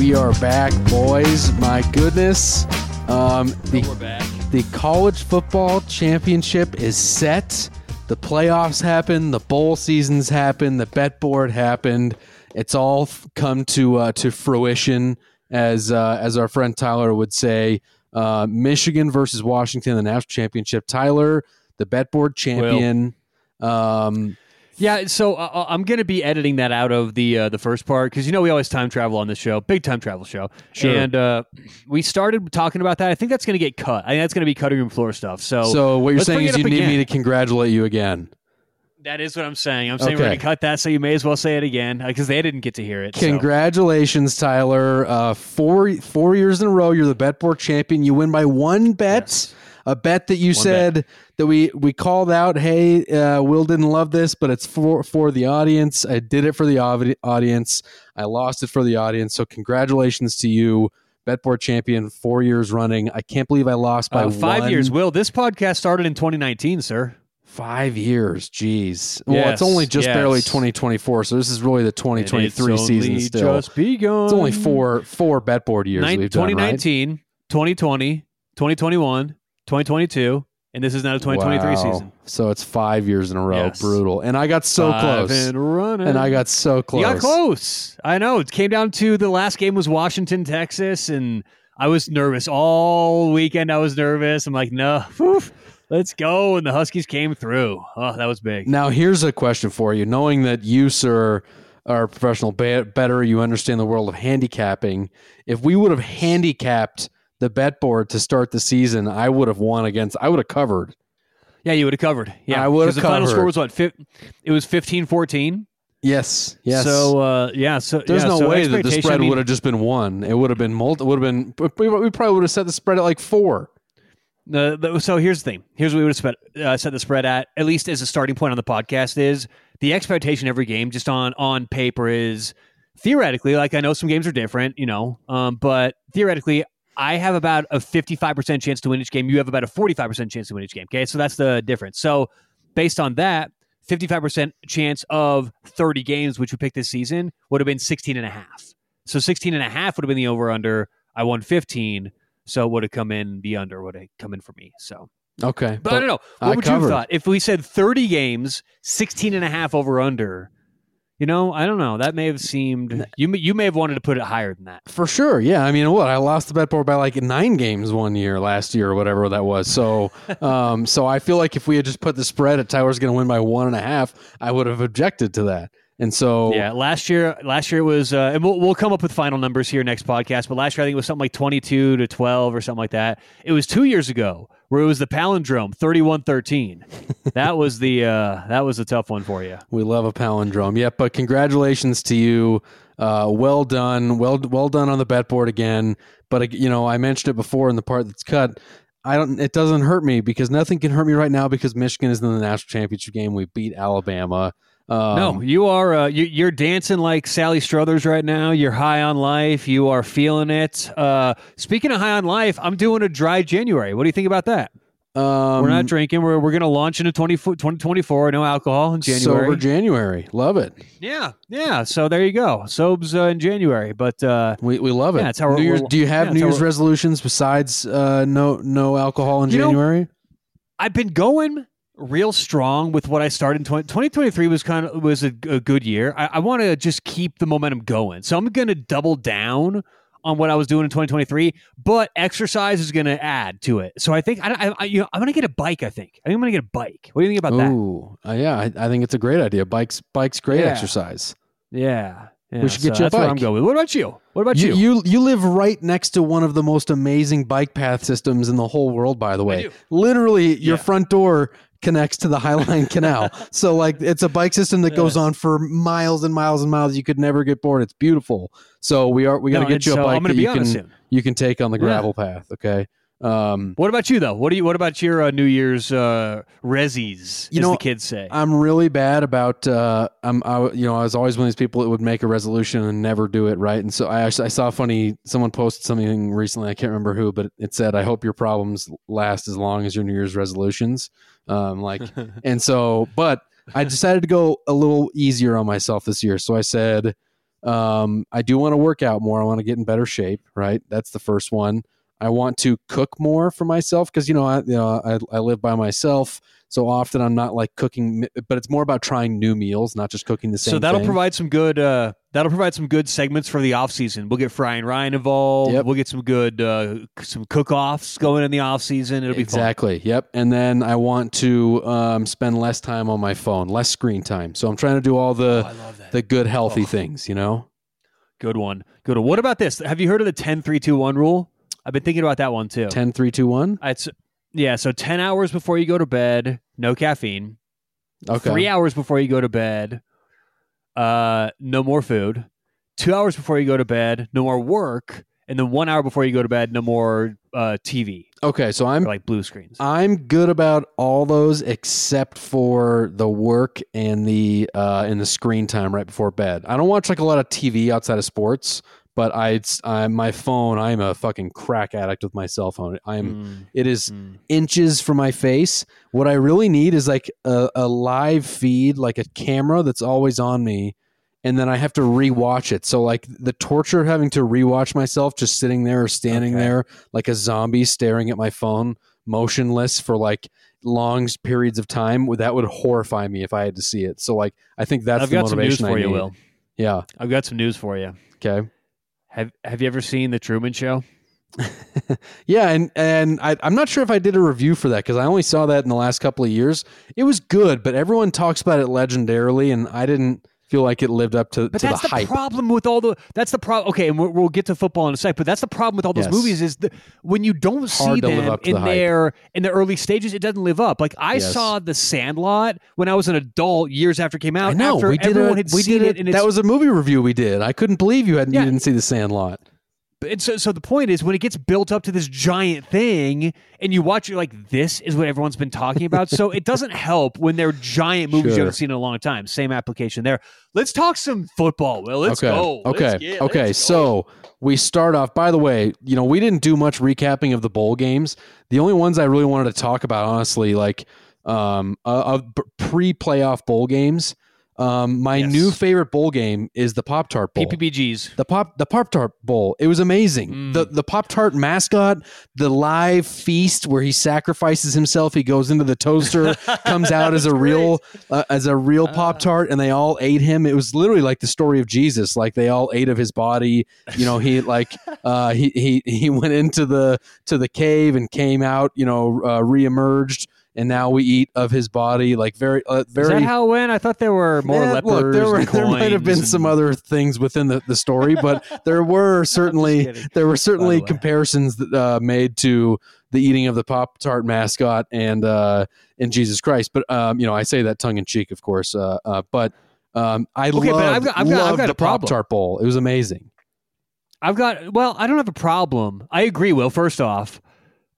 We are back, boys. My goodness. Um, the, the college football championship is set. The playoffs happened. The bowl seasons happened. The bet board happened. It's all come to uh, to fruition, as uh, as our friend Tyler would say. Uh, Michigan versus Washington, the national championship. Tyler, the bet board champion. Um, Yeah, so uh, I'm going to be editing that out of the uh, the first part because you know we always time travel on this show, big time travel show. Sure. And uh, we started talking about that. I think that's going to get cut. I think that's going to be cutting room floor stuff. So, so what you're saying is you need again. me to congratulate you again. that is what I'm saying. I'm saying we're going to cut that, so you may as well say it again because they didn't get to hear it. so. Congratulations, Tyler. Uh, four four years in a row, you're the bet board champion. You win by one bet. Yes. A bet that you One said that we we called out. Hey, uh, Will didn't love this, but it's for for the audience. I did it for the audi- audience. I lost it for the audience. So congratulations to you, Betboard champion, four years running. I can't believe I lost by Uh, five one- years. Will this podcast started in 2019, sir? Five years, jeez. Well, it's only just yes. barely 2024, so this is really the 2023 it's season still. Just begun. It's only four four bet board years Nine- we've done, right? 2019, 2020, 2021, 2022, and this is now the 2023 Wow. season. So it's five years in a row. Yes. Brutal. And I got so Five close. and running. And I got so close. You got close. I know. It came down to the last game was Washington, Texas, and I was nervous all weekend. I was nervous. I'm like, no, whew, let's go. And the Huskies came through. Oh, that was big. Now here's a question for you. Knowing that you, sir, are a professional ba- better, you understand the world of handicapping. If we would have handicapped the bet board to start the season, I would have won against. I would have covered. Yeah, you would have covered. Yeah, I would have The final score was what? Fif- it was 15-14. Yes. Yes. So uh, yeah. So There's yeah, no so way that the spread I mean, would have just been one. It would have been multi. Would have been. We we probably would have set the spread at like four. The, so here's the thing. Here's what we would have spread, uh, set the spread at, at least as a starting point on the podcast, is the expectation every game, just on on paper, is theoretically. Like I know some games are different, you know, um, but theoretically, I have about a 55% chance to win each game. You have about a 45% chance to win each game. Okay, so that's the difference. So based on that, 55% chance of 30 games, which we picked this season, would have been 16 and a half. So 16 and a half would have been the over under. I won 15. So it would have come in the under would have come in for me. So, Okay. but, I don't know. What I would you have thought if we said 30 games, 16 and a half over under? You know, I don't know. That may have seemed you. may- You may have wanted to put it higher than that. For sure, yeah. I mean, what I lost the bet board by like nine games one year last year or whatever that was. So, um, so I feel like if we had just put the spread at Tyler's going to win by one and a half, I would have objected to that. And so, Yeah, last year, last year it was, uh, and we'll, we'll come up with final numbers here next podcast. But last year I think it was something like twenty-two to twelve or something like that. It was two years ago where it was the palindrome, 31-13. that was the uh, that was a tough one for you. we love a palindrome. Yep. But congratulations to you. Uh, well done. Well, well done on the bet board again. But you know, I mentioned it before in the part that's cut. I don't. It doesn't hurt me because nothing can hurt me right now because Michigan is in the national championship game. We beat Alabama. Um, no, you are uh, you, you're dancing like Sally Struthers right now. You're high on life. You are feeling it. Uh, speaking of high on life, I'm doing a dry January. What do you think about that? um, we're not drinking. We're, we're going to launch into 20, 2024. No alcohol in January. Sober January. Love it. Yeah, yeah. So there you go. Sobes uh, in January, but uh, We, we love it. Yeah, it's how we're- New Year's, do you have yeah, New Year's resolutions besides uh, no no alcohol in You know, January? I've been going real strong with what I started in 20, 2023 was kind of was a, a good year. I, I want to just keep the momentum going, so I'm going to double down on what I was doing in 2023. But exercise is going to add to it. So I think I, I, I you know I'm going to get a bike. I think I think I'm going to get a bike. What do you think about that? Uh, yeah, I, I think it's a great idea. Bikes, bikes, great Yeah. exercise. Yeah, yeah. We should get so you a where I'm bike. going. What about you? What about You, you? you you live right next to one of the most amazing bike path systems in the whole world. By the way, literally, your Yeah. front door connects to the Highline Canal. So like, it's a bike system that goes on for miles and miles and miles. You could never get bored. It's beautiful. So we are we got to No, get you a so bike that you can soon. you can take on the Yeah. gravel path. Okay. Um, What about you though? What do you? What about your uh, New Year's uh, resis? You as know, the kids say. I'm really bad about. Uh, I'm. I, you know, I was always one of these people that would make a resolution and never do it right. And so I actually I saw a funny. Someone posted something recently. I can't remember who, but it said, "I hope your problems last as long as your New Year's resolutions." Um, like, and so, but I decided to go a little easier on myself this year. So I said, Um, I do want to work out more. I want to get in better shape. Right, that's the first one. I want to cook more for myself because you know I you know I, I live by myself, so often I'm not like cooking. But it's more about trying new meals, not just cooking the same. So that'll thing. provide some good. Uh, that'll provide some good segments for the off season. We'll get Fry and Ryan involved. Yep. We'll get some good uh, some cook offs going in the off season. It'll be fun. exactly. Yep. And then I want to um, spend less time on my phone, less screen time. So I'm trying to do all the Oh, I love that. the good healthy Oh. things. You know. Good one. Good one. What about this? Have you heard of the 10 3 2 1 rule? I've been thinking about that one too. 10, 3, 2, 1? It's yeah, so 10 hours before you go to bed, no caffeine. Okay. 3 hours before you go to bed, uh no more food. 2 hours before you go to bed, no more work, and then 1 hour before you go to bed, no more uh TV Okay. So I'm like blue screens. I'm good about all those except for the work and the uh and the screen time right before bed. I don't watch like a lot of TV outside of sports, but I I my phone, I'm a fucking crack addict with my cell phone. I'm Mm, it is mm. inches from my face. What I really need is like a, a live feed, like a camera that's always on me, and then I have to rewatch it. So like the torture of having to rewatch myself just sitting there or standing Okay. there like a zombie staring at my phone, motionless for like long periods of time, that would horrify me if I had to see it. So like I think that's I've the got some news motivation for I you, need. Will. Yeah. I've got some news for you. Okay. Have Have you ever seen the Truman Show? Yeah, and and I, I'm not sure if I did a review for that because I only saw that in the last couple of years. It was good, but everyone talks about it legendarily, and I didn't feel like it lived up to, But to that's the the, problem with all the. That's the problem. Okay, and we'll, we'll get to football in a sec. But that's the problem with all those Yes. movies is the, when you don't see them in the their in the early stages, it doesn't live up. Like I Yes. saw The Sandlot when I was an adult years after it came out. I know after we did everyone a, had we seen did it, and That was a movie review we did. I couldn't believe you hadn't Yeah. you didn't see the Sandlot. And so, so the point is when it gets built up to this giant thing, and you watch, you're like, this is what everyone's been talking about. so it doesn't help when they're giant movies you haven't seen in a long time. Same application there. Let's talk some football. Will let's okay. go. Let's Okay. get- okay. let's go. So we start off. By the way, you know we didn't do much recapping of the bowl games. The only ones I really wanted to talk about, honestly, like um, uh, pre playoff bowl games. Um, my Yes. new favorite bowl game is the Pop Tart Bowl. PPBGs. The pop the Pop Tart Bowl. It was amazing. Mm. The the Pop Tart mascot, the live feast where he sacrifices himself. He goes into the toaster, comes out as a real uh, as a real Ah. Pop Tart, and they all ate him. It was literally like the story of Jesus. Like they all ate of his body. You know, he like uh, he he he went into the to the cave and came out. You know, uh, reemerged. And now we eat of his body, like very, uh, very. Is that how it went? I thought there were more Yeah, lepers. Look, there, were, and there might have been coins some other things within the, the story, but there were certainly there were certainly way. comparisons that, uh, made to the eating of the Pop Tart mascot and uh, and Jesus Christ. But um, you know, I say that tongue in cheek, of course. Uh, uh, but um, I Okay, loved, but I've got- I've got- I've got the Pop. Tart Bowl. It was amazing. I've got. Well, I don't have a problem. I agree. Will first off,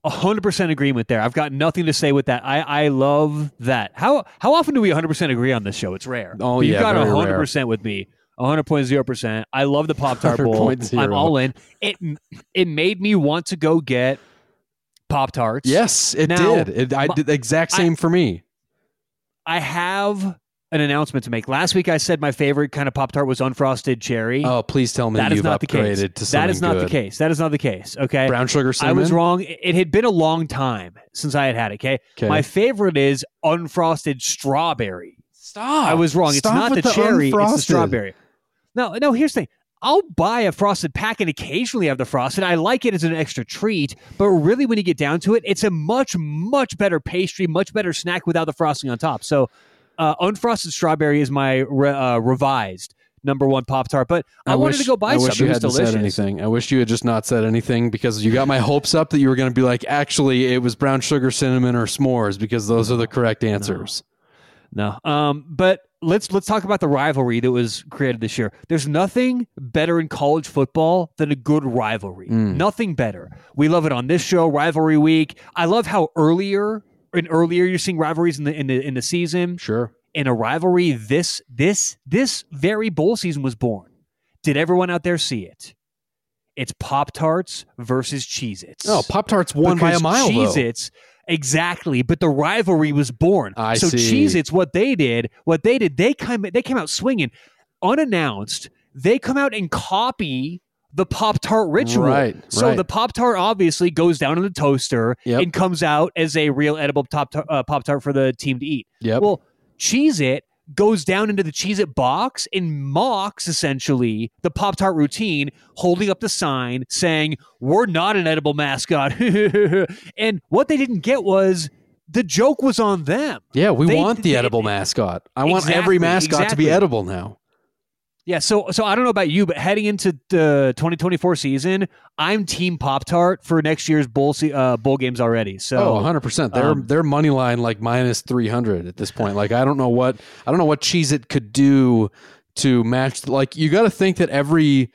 hundred percent agreement there. I've got nothing to say with that. I I love that. How how often do we hundred percent agree on this show? It's rare. Oh, But yeah, you've got very hundred rare. percent with me. 100.0%. I love the Pop Tart Bowl. 100.0. I'm all in. It it made me want to go get Pop Tarts. Yes, it Now, did. It, I did the exact I- same for me. I have an announcement to make. Last week I said my favorite kind of Pop Tart was unfrosted cherry. Oh, please tell me that is you've not the case. That is not the case. That is not the case. Okay. Brown sugar I was wrong. It had been a long time since I had had it. Okay. Okay. My favorite is unfrosted strawberry. Stop. I was wrong. It's not with the, cherry, it's the strawberry. No, no, here's the thing. I'll buy a frosted pack and occasionally have the frosted. I like it as an extra treat, but really when you get down to it, it's a much, much better pastry, much better snack without the frosting on top. So uh, unfrosted strawberry is my re- uh, revised number one Pop Tart, but I, wanted wish- to go buy I some. wish you hadn't delicious. said anything. I wish you had just not said anything because you got my hopes up that you were going to be like, actually, it was brown sugar, cinnamon, or s'mores because those are the correct answers. No. Um, but let's let's talk about the rivalry that was created this year. There's nothing better in college football than a good rivalry. Mm. Nothing better. We love it on this show, Rivalry Week. I love how earlier and earlier you're seeing rivalries in the in the in the season. Sure. In a rivalry, this this this very bowl season was born. Did everyone out there see it? It's Pop Tarts versus Cheez Its. Oh, Pop Tarts won by a mile. Cheez. Its, exactly. But the rivalry was born. I so see. Cheez Its, what they did, what they did, they came they came out swinging, unannounced. they come out and copy the Pop Tart ritual. Right, So right. the Pop Tart obviously goes down in the toaster Yep. and comes out as a real edible top uh, Pop Tart for the team to eat. Yep. Well, Cheez It goes down into the Cheez It box and mocks essentially the Pop Tart routine, holding up the sign saying, We're not an edible mascot. and what they didn't get was the joke was on them. yeah, we they- want the they- edible mascot. I want every Exactly, mascot to be edible now. Yeah, so so I don't know about you, but heading into the 2024 season, I'm Team Pop Tart for next year's bowl uh, bowl games already. So oh, 100%. They're um, they're money line like minus 300 at this point. Like I don't know what I don't know what Cheez It could do to match like you got to think that every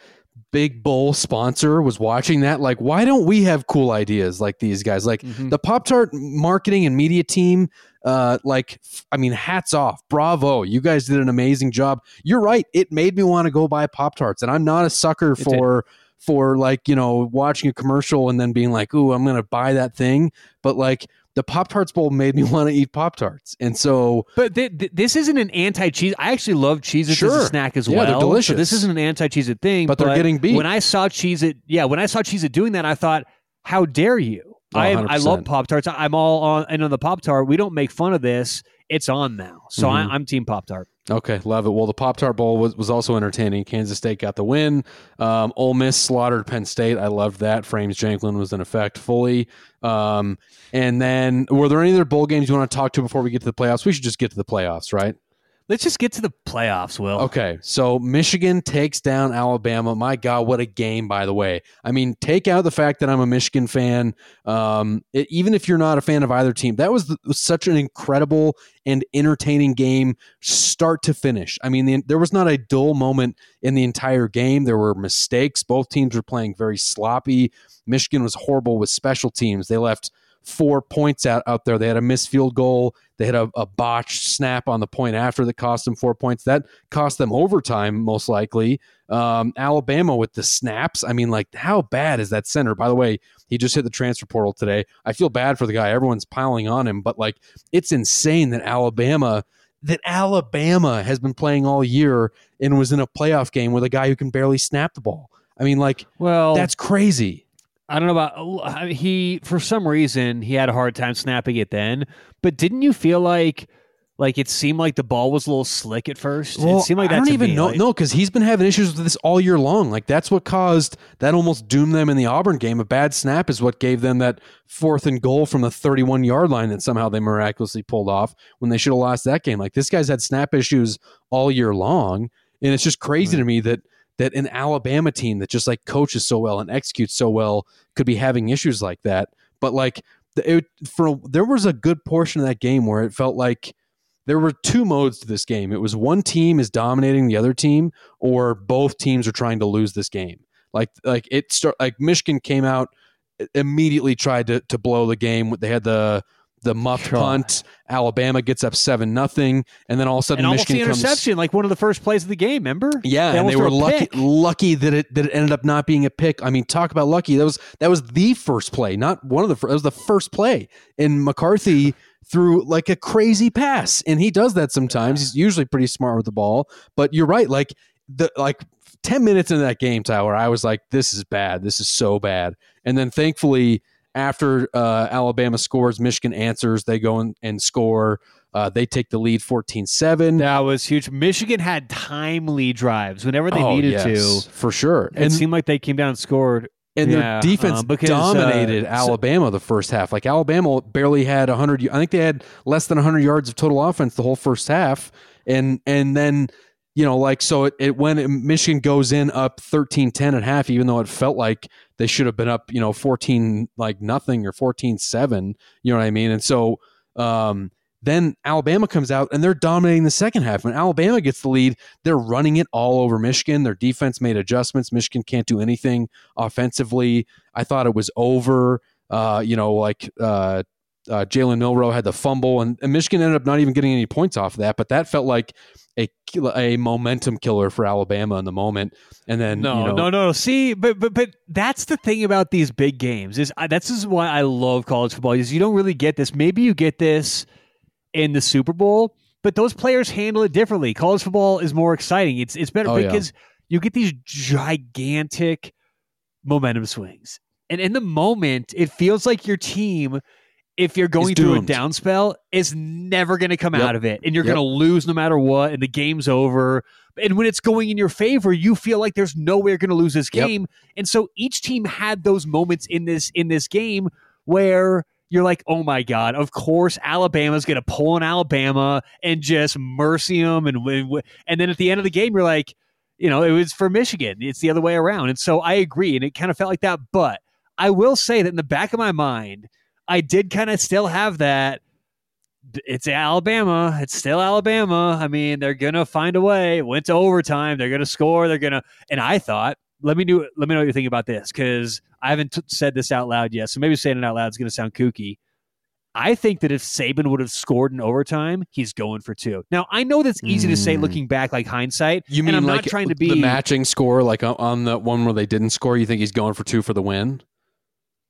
big bowl sponsor was watching that like why don't we have cool ideas like these guys like Mhm. the pop tart marketing and media team uh like I mean hats off bravo you guys did an amazing job you're right it made me want to go buy pop tarts and i'm not a sucker did. for for like you know watching a commercial and then being like ooh i'm gonna buy that thing but like the pop tarts bowl made me want to eat pop tarts and so But th- th- this isn't an anti-cheese. I actually love Cheez-Its as a snack as Yeah, well. they're So delicious. this isn't an anti-Cheez-It thing. But they're getting beat. When I saw Cheez It, yeah, when I saw Cheez It doing that, I thought, how dare you? I, I love Pop Tarts. I'm all on and on the Pop Tart. We don't make fun of this. It's on now. So Mhm. I, I'm Team Pop Tart. Okay, love it. Well, the Pop Tart Bowl was, was also entertaining. Kansas State got the win. Um, Ole Miss slaughtered Penn State. I loved that. Frames Janklin was in effect fully. Um, and then, were there any other bowl games you want to talk to before we get to the playoffs? We should just get to the playoffs, right? Let's just get to the playoffs, Will. Okay, so Michigan takes down Alabama. My God, what a game! By the way, I mean, take out the fact that I'm a Michigan fan. Um, it- even if you're not a fan of either team, that was, the, was such an incredible and entertaining game, start to finish. I mean, the, there was not a dull moment in the entire game. There were mistakes. Both teams were playing very sloppy. Michigan was horrible with special teams. They left four points out, out there. They had a missed field goal. They had a, a botched snap on the point after that cost them four points. That cost them overtime, most likely. Um, Alabama with the snaps. I mean, like, how bad is that center? By the way, he just hit the transfer portal today. I feel bad for the guy. Everyone's piling on him, but like, it's insane that Alabama. That Alabama has been playing all year and was in a playoff game with a guy who can barely snap the ball. I mean, like Well, that's crazy. I don't know about oh, he. For some reason, he had a hard time snapping it then. But didn't you feel like, like it seemed like the ball was a little slick at first? Well, it seemed like that I don't even me. know. Like- no, because he's been having issues with this all year long. Like that's what caused that almost doomed them in the Auburn game. A bad snap is what gave them that fourth and goal from the 31 yard line that somehow they miraculously pulled off when they should have lost that game. Like this guy's had snap issues all year long, and it's just crazy to me that that an Alabama team that just like coaches so well and executes so well could be having issues like that. But like it, for there was a good portion of that game where it felt like there were two modes to this game. It was one team is dominating the other team, or both teams are trying to lose this game. Like like it start like Michigan came out immediately tried to to blow the game. They had the the muff God. punt. Alabama gets up seven nothing, and then all of a sudden and almost Michigan the comes. interception, like one of the first plays of the game. Remember? Yeah, and they were lucky pick. lucky that it that it ended up not being a pick. I mean, talk about lucky. That was that was the first play, not one of the first. That was the first play, and McCarthy threw like a crazy pass, and he does that sometimes. He's usually pretty smart with the ball, but you're right. Like the like ten minutes into that game, Tyler, I was like, this is bad. This is so bad. And then thankfully, after uh, Alabama scores, Michigan answers. They go in and score. Uh, they take the lead 14-7. That was huge. Michigan had timely drives whenever they Oh, needed yes, to. for sure. It seemed like they came down and scored. and Yeah, their defense um, because, uh, dominated so- Alabama the first half. Like Alabama barely had 100 I think they had less than 100 yards of total offense the whole first half and and then you know like so it, it when Michigan goes in up 13-10 at half even though it felt like they should have been up, you know, 14 like nothing or 14-7, you know what I mean? And so um then Alabama comes out and they're dominating the second half. When Alabama gets the lead, they're running it all over Michigan. Their defense made adjustments. Michigan can't do anything offensively. I thought it was over. Uh, you know, like uh, uh, Jalen Milrow had the fumble, and, and Michigan ended up not even getting any points off of that. But that felt like a a momentum killer for Alabama in the moment. And then No, you know, no, no. See, but but but that's the thing about these big games is I, that's is why I love college football. Is you don't really get this. Maybe you get this in the Super Bowl, but those players handle it differently. College football is more exciting. It's it's better Oh, yeah. because you get these gigantic momentum swings. And in the moment, it feels like your team, if you're going through a down spell, is never going to come Yep. out of it. And you're Yep. going to lose no matter what. And the game's over. And when it's going in your favor, you feel like there's no way you're going to lose this Yep. game. And so each team had those moments in this in this game where you're like, oh my god, of course Alabama's going to pull in Alabama and just mercy them, and and then at the end of the game, you're like, you know, it was for Michigan. It's the other way around, and so I agree, and it kind of felt like that. But I will say that in the back of my mind, I did kind of still have that. It's Alabama. It's still Alabama. I mean, they're gonna find a way. It went to overtime. They're gonna score. They're gonna. And I thought, let me do. Let me know what you think about this because I haven't t- said this out loud yet. So maybe saying it out loud is gonna sound kooky. I think that if Saban would have scored in overtime, he's going for two. Now I know that's easy to say Mm. looking back, like hindsight. You and mean I'm like not trying to be the matching score, like on the one where they didn't score? You think he's going for two for the win?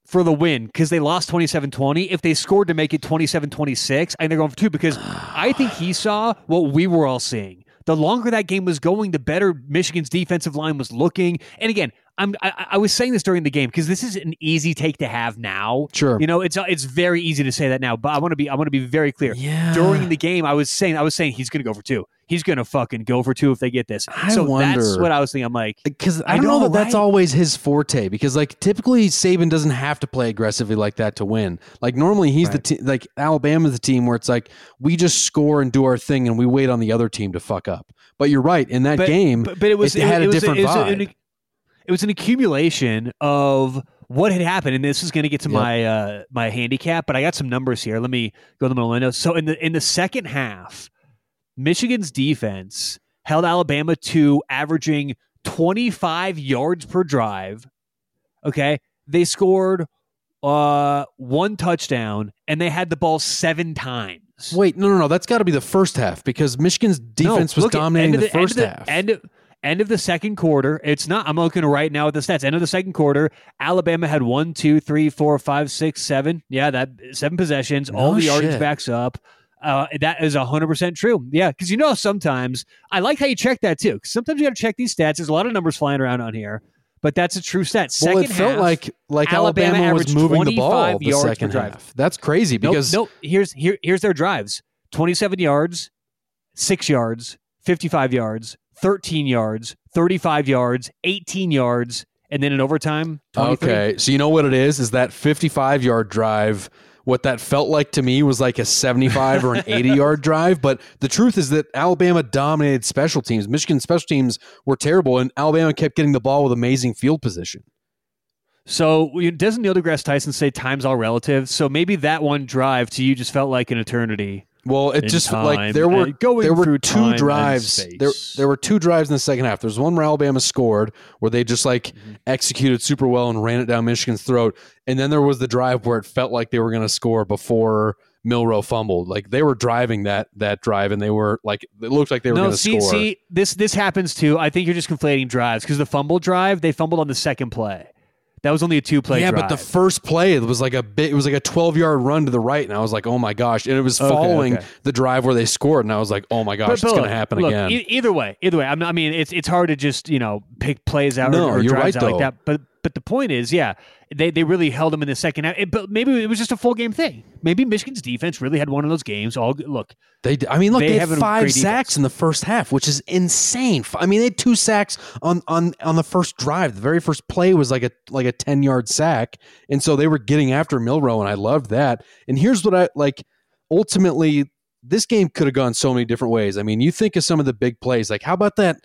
For the win because they lost 27-20. If they scored to make it 27-26, I think they're going for two because I think he saw what we were all seeing. The longer that game was going, the better Michigan's defensive line was looking. And again, I'm I, I was saying this during the game because this is an easy take to have now. Sure. You know, it's it's very easy to say that now, but I want to be I want to be very clear. Yeah. During the game, I was saying I was saying he's going to go for two. He's going to fucking go for two if they get this. I so that's wonder- what I was thinking. I'm like, uh, because I, I don't know, know, that that's always his forte. Because like typically Saban doesn't have to play aggressively like that to win. Like normally he's the Right. te- like Alabama's the team where it's like we just score and do our thing and we wait on the other team to fuck up. But you're right in that but, game. but, but it was it had a was different it vibe. It was an accumulation of what had happened, and this is going to get to Yep. my uh, my handicap. But I got some numbers here. Let me go to the middle window. So in the in the second half, Michigan's defense held Alabama to averaging 25 yards per drive. Okay, they scored uh, one touchdown, and they had the ball seven times. Wait, no, no, no. That's got to be the first half because Michigan's defense No, was dominating the, end first of the- half. End of, end of the second quarter. It's not. I'm looking right now at the stats. End of the second quarter, Alabama had one, two, three, four, five, six, seven. Yeah, that seven possessions. all No the yardage backs up. Uh, that is 100% true. Yeah, because you know, sometimes I like how you check that too. sometimes you got to check these stats. There's a lot of numbers flying around on here, but that's a true stat. well, Second it felt half, like like Alabama Alabama, was moving the ball the yards second drive. half. That's crazy Nope, because nope. Here's here here's their drives: twenty-seven yards, six yards, fifty-five yards, thirteen yards, thirty-five yards, eighteen yards, and then in overtime, 23. Okay, so you know what it is? Is that 55 yard drive? What that felt like to me was like a 75 or an 80 yard drive. But the truth is that Alabama dominated special teams. Michigan special teams were terrible, and Alabama kept getting the ball with amazing field position. So doesn't Neil deGrasse Tyson say time's all relative? So maybe that one drive to you just felt like an eternity. Well, it just time, like there were going there were through two drives. There there were two drives in the second half. There's one where Alabama scored, where they just like Mm-hmm. executed super well and ran it down Michigan's throat. And then there was the drive where it felt like they were going to score before Milrow fumbled. Like they were driving that that drive, and they were like it looked like they were no, going to score. see, this this happens too. I think you're just conflating drives because the fumble drive they fumbled on the second play. That was only a two play yeah, drive. but the first play it was like a bit. It was like a 12 yard run to the right, and I was like, oh my gosh! And it was following okay. the drive where they scored, and I was like, oh my gosh, But- it's going to happen look, again. e- either way, either way. I'm not, I mean, it's it's hard to just you know pick plays out No, or, or drives right, out like that. But but the point is, yeah, they they really held them in the second half. It- but maybe it was just a full game thing. Maybe Michigan's defense really had one of those games. All look, They, I mean, look, They they, had five sacks defense. in the first half, which is insane. I mean, they had two sacks on on on the first drive. The very first play was like a like a ten yard sack, and so they were getting after Milrow, and I loved that. And here's what I like. Ultimately, this game could have gone so many different ways. I mean, you think of some of the big plays, like how about that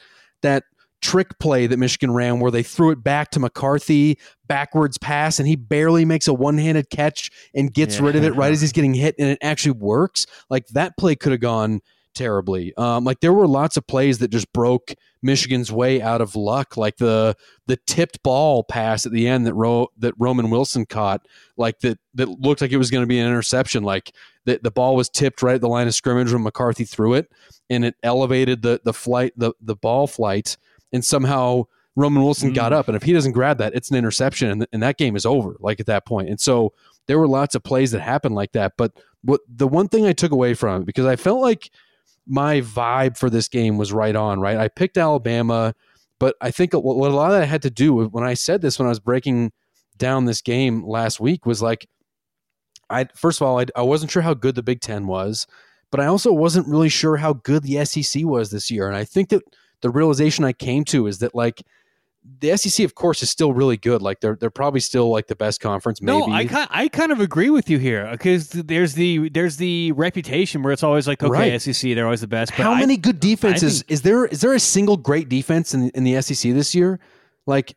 that trick play that Michigan ran where they threw it back to McCarthy, backwards pass, and he barely makes a one handed catch and gets rid of it right as he's getting hit, and it actually works. Like that play could have gone terribly. Um, like there were lots of plays that just broke Michigan's way out of luck, like the the tipped ball pass at the end that Ro- that Roman Wilson caught, like that that looked like it was going to be an interception. Like the the ball was tipped right at the line of scrimmage when McCarthy threw it, and it elevated the the flight the the ball flight, and somehow. Roman Wilson Mm. got up, and if he doesn't grab that, it's an interception, and, and that game is over. Like at that point, and so there were lots of plays that happened like that. But what the one thing I took away from it because I felt like my vibe for this game was right on. Right, I picked Alabama, But I think what what a lot of that had to do with when I said this when I was breaking down this game last week was like, I first of all I, I wasn't sure how good the Big Ten was, but I also wasn't really sure how good the SEC was this year. And I think that the realization I came to is that like the SEC, of course, is still really good. Like they're they're probably still like the best conference. Maybe. No, I kind I kind of agree with you here because there's the there's the reputation where it's always like okay Right. SEC they're always the best. But How I- many good defenses think- is there? Is there a single great defense in in the SEC this year? Like,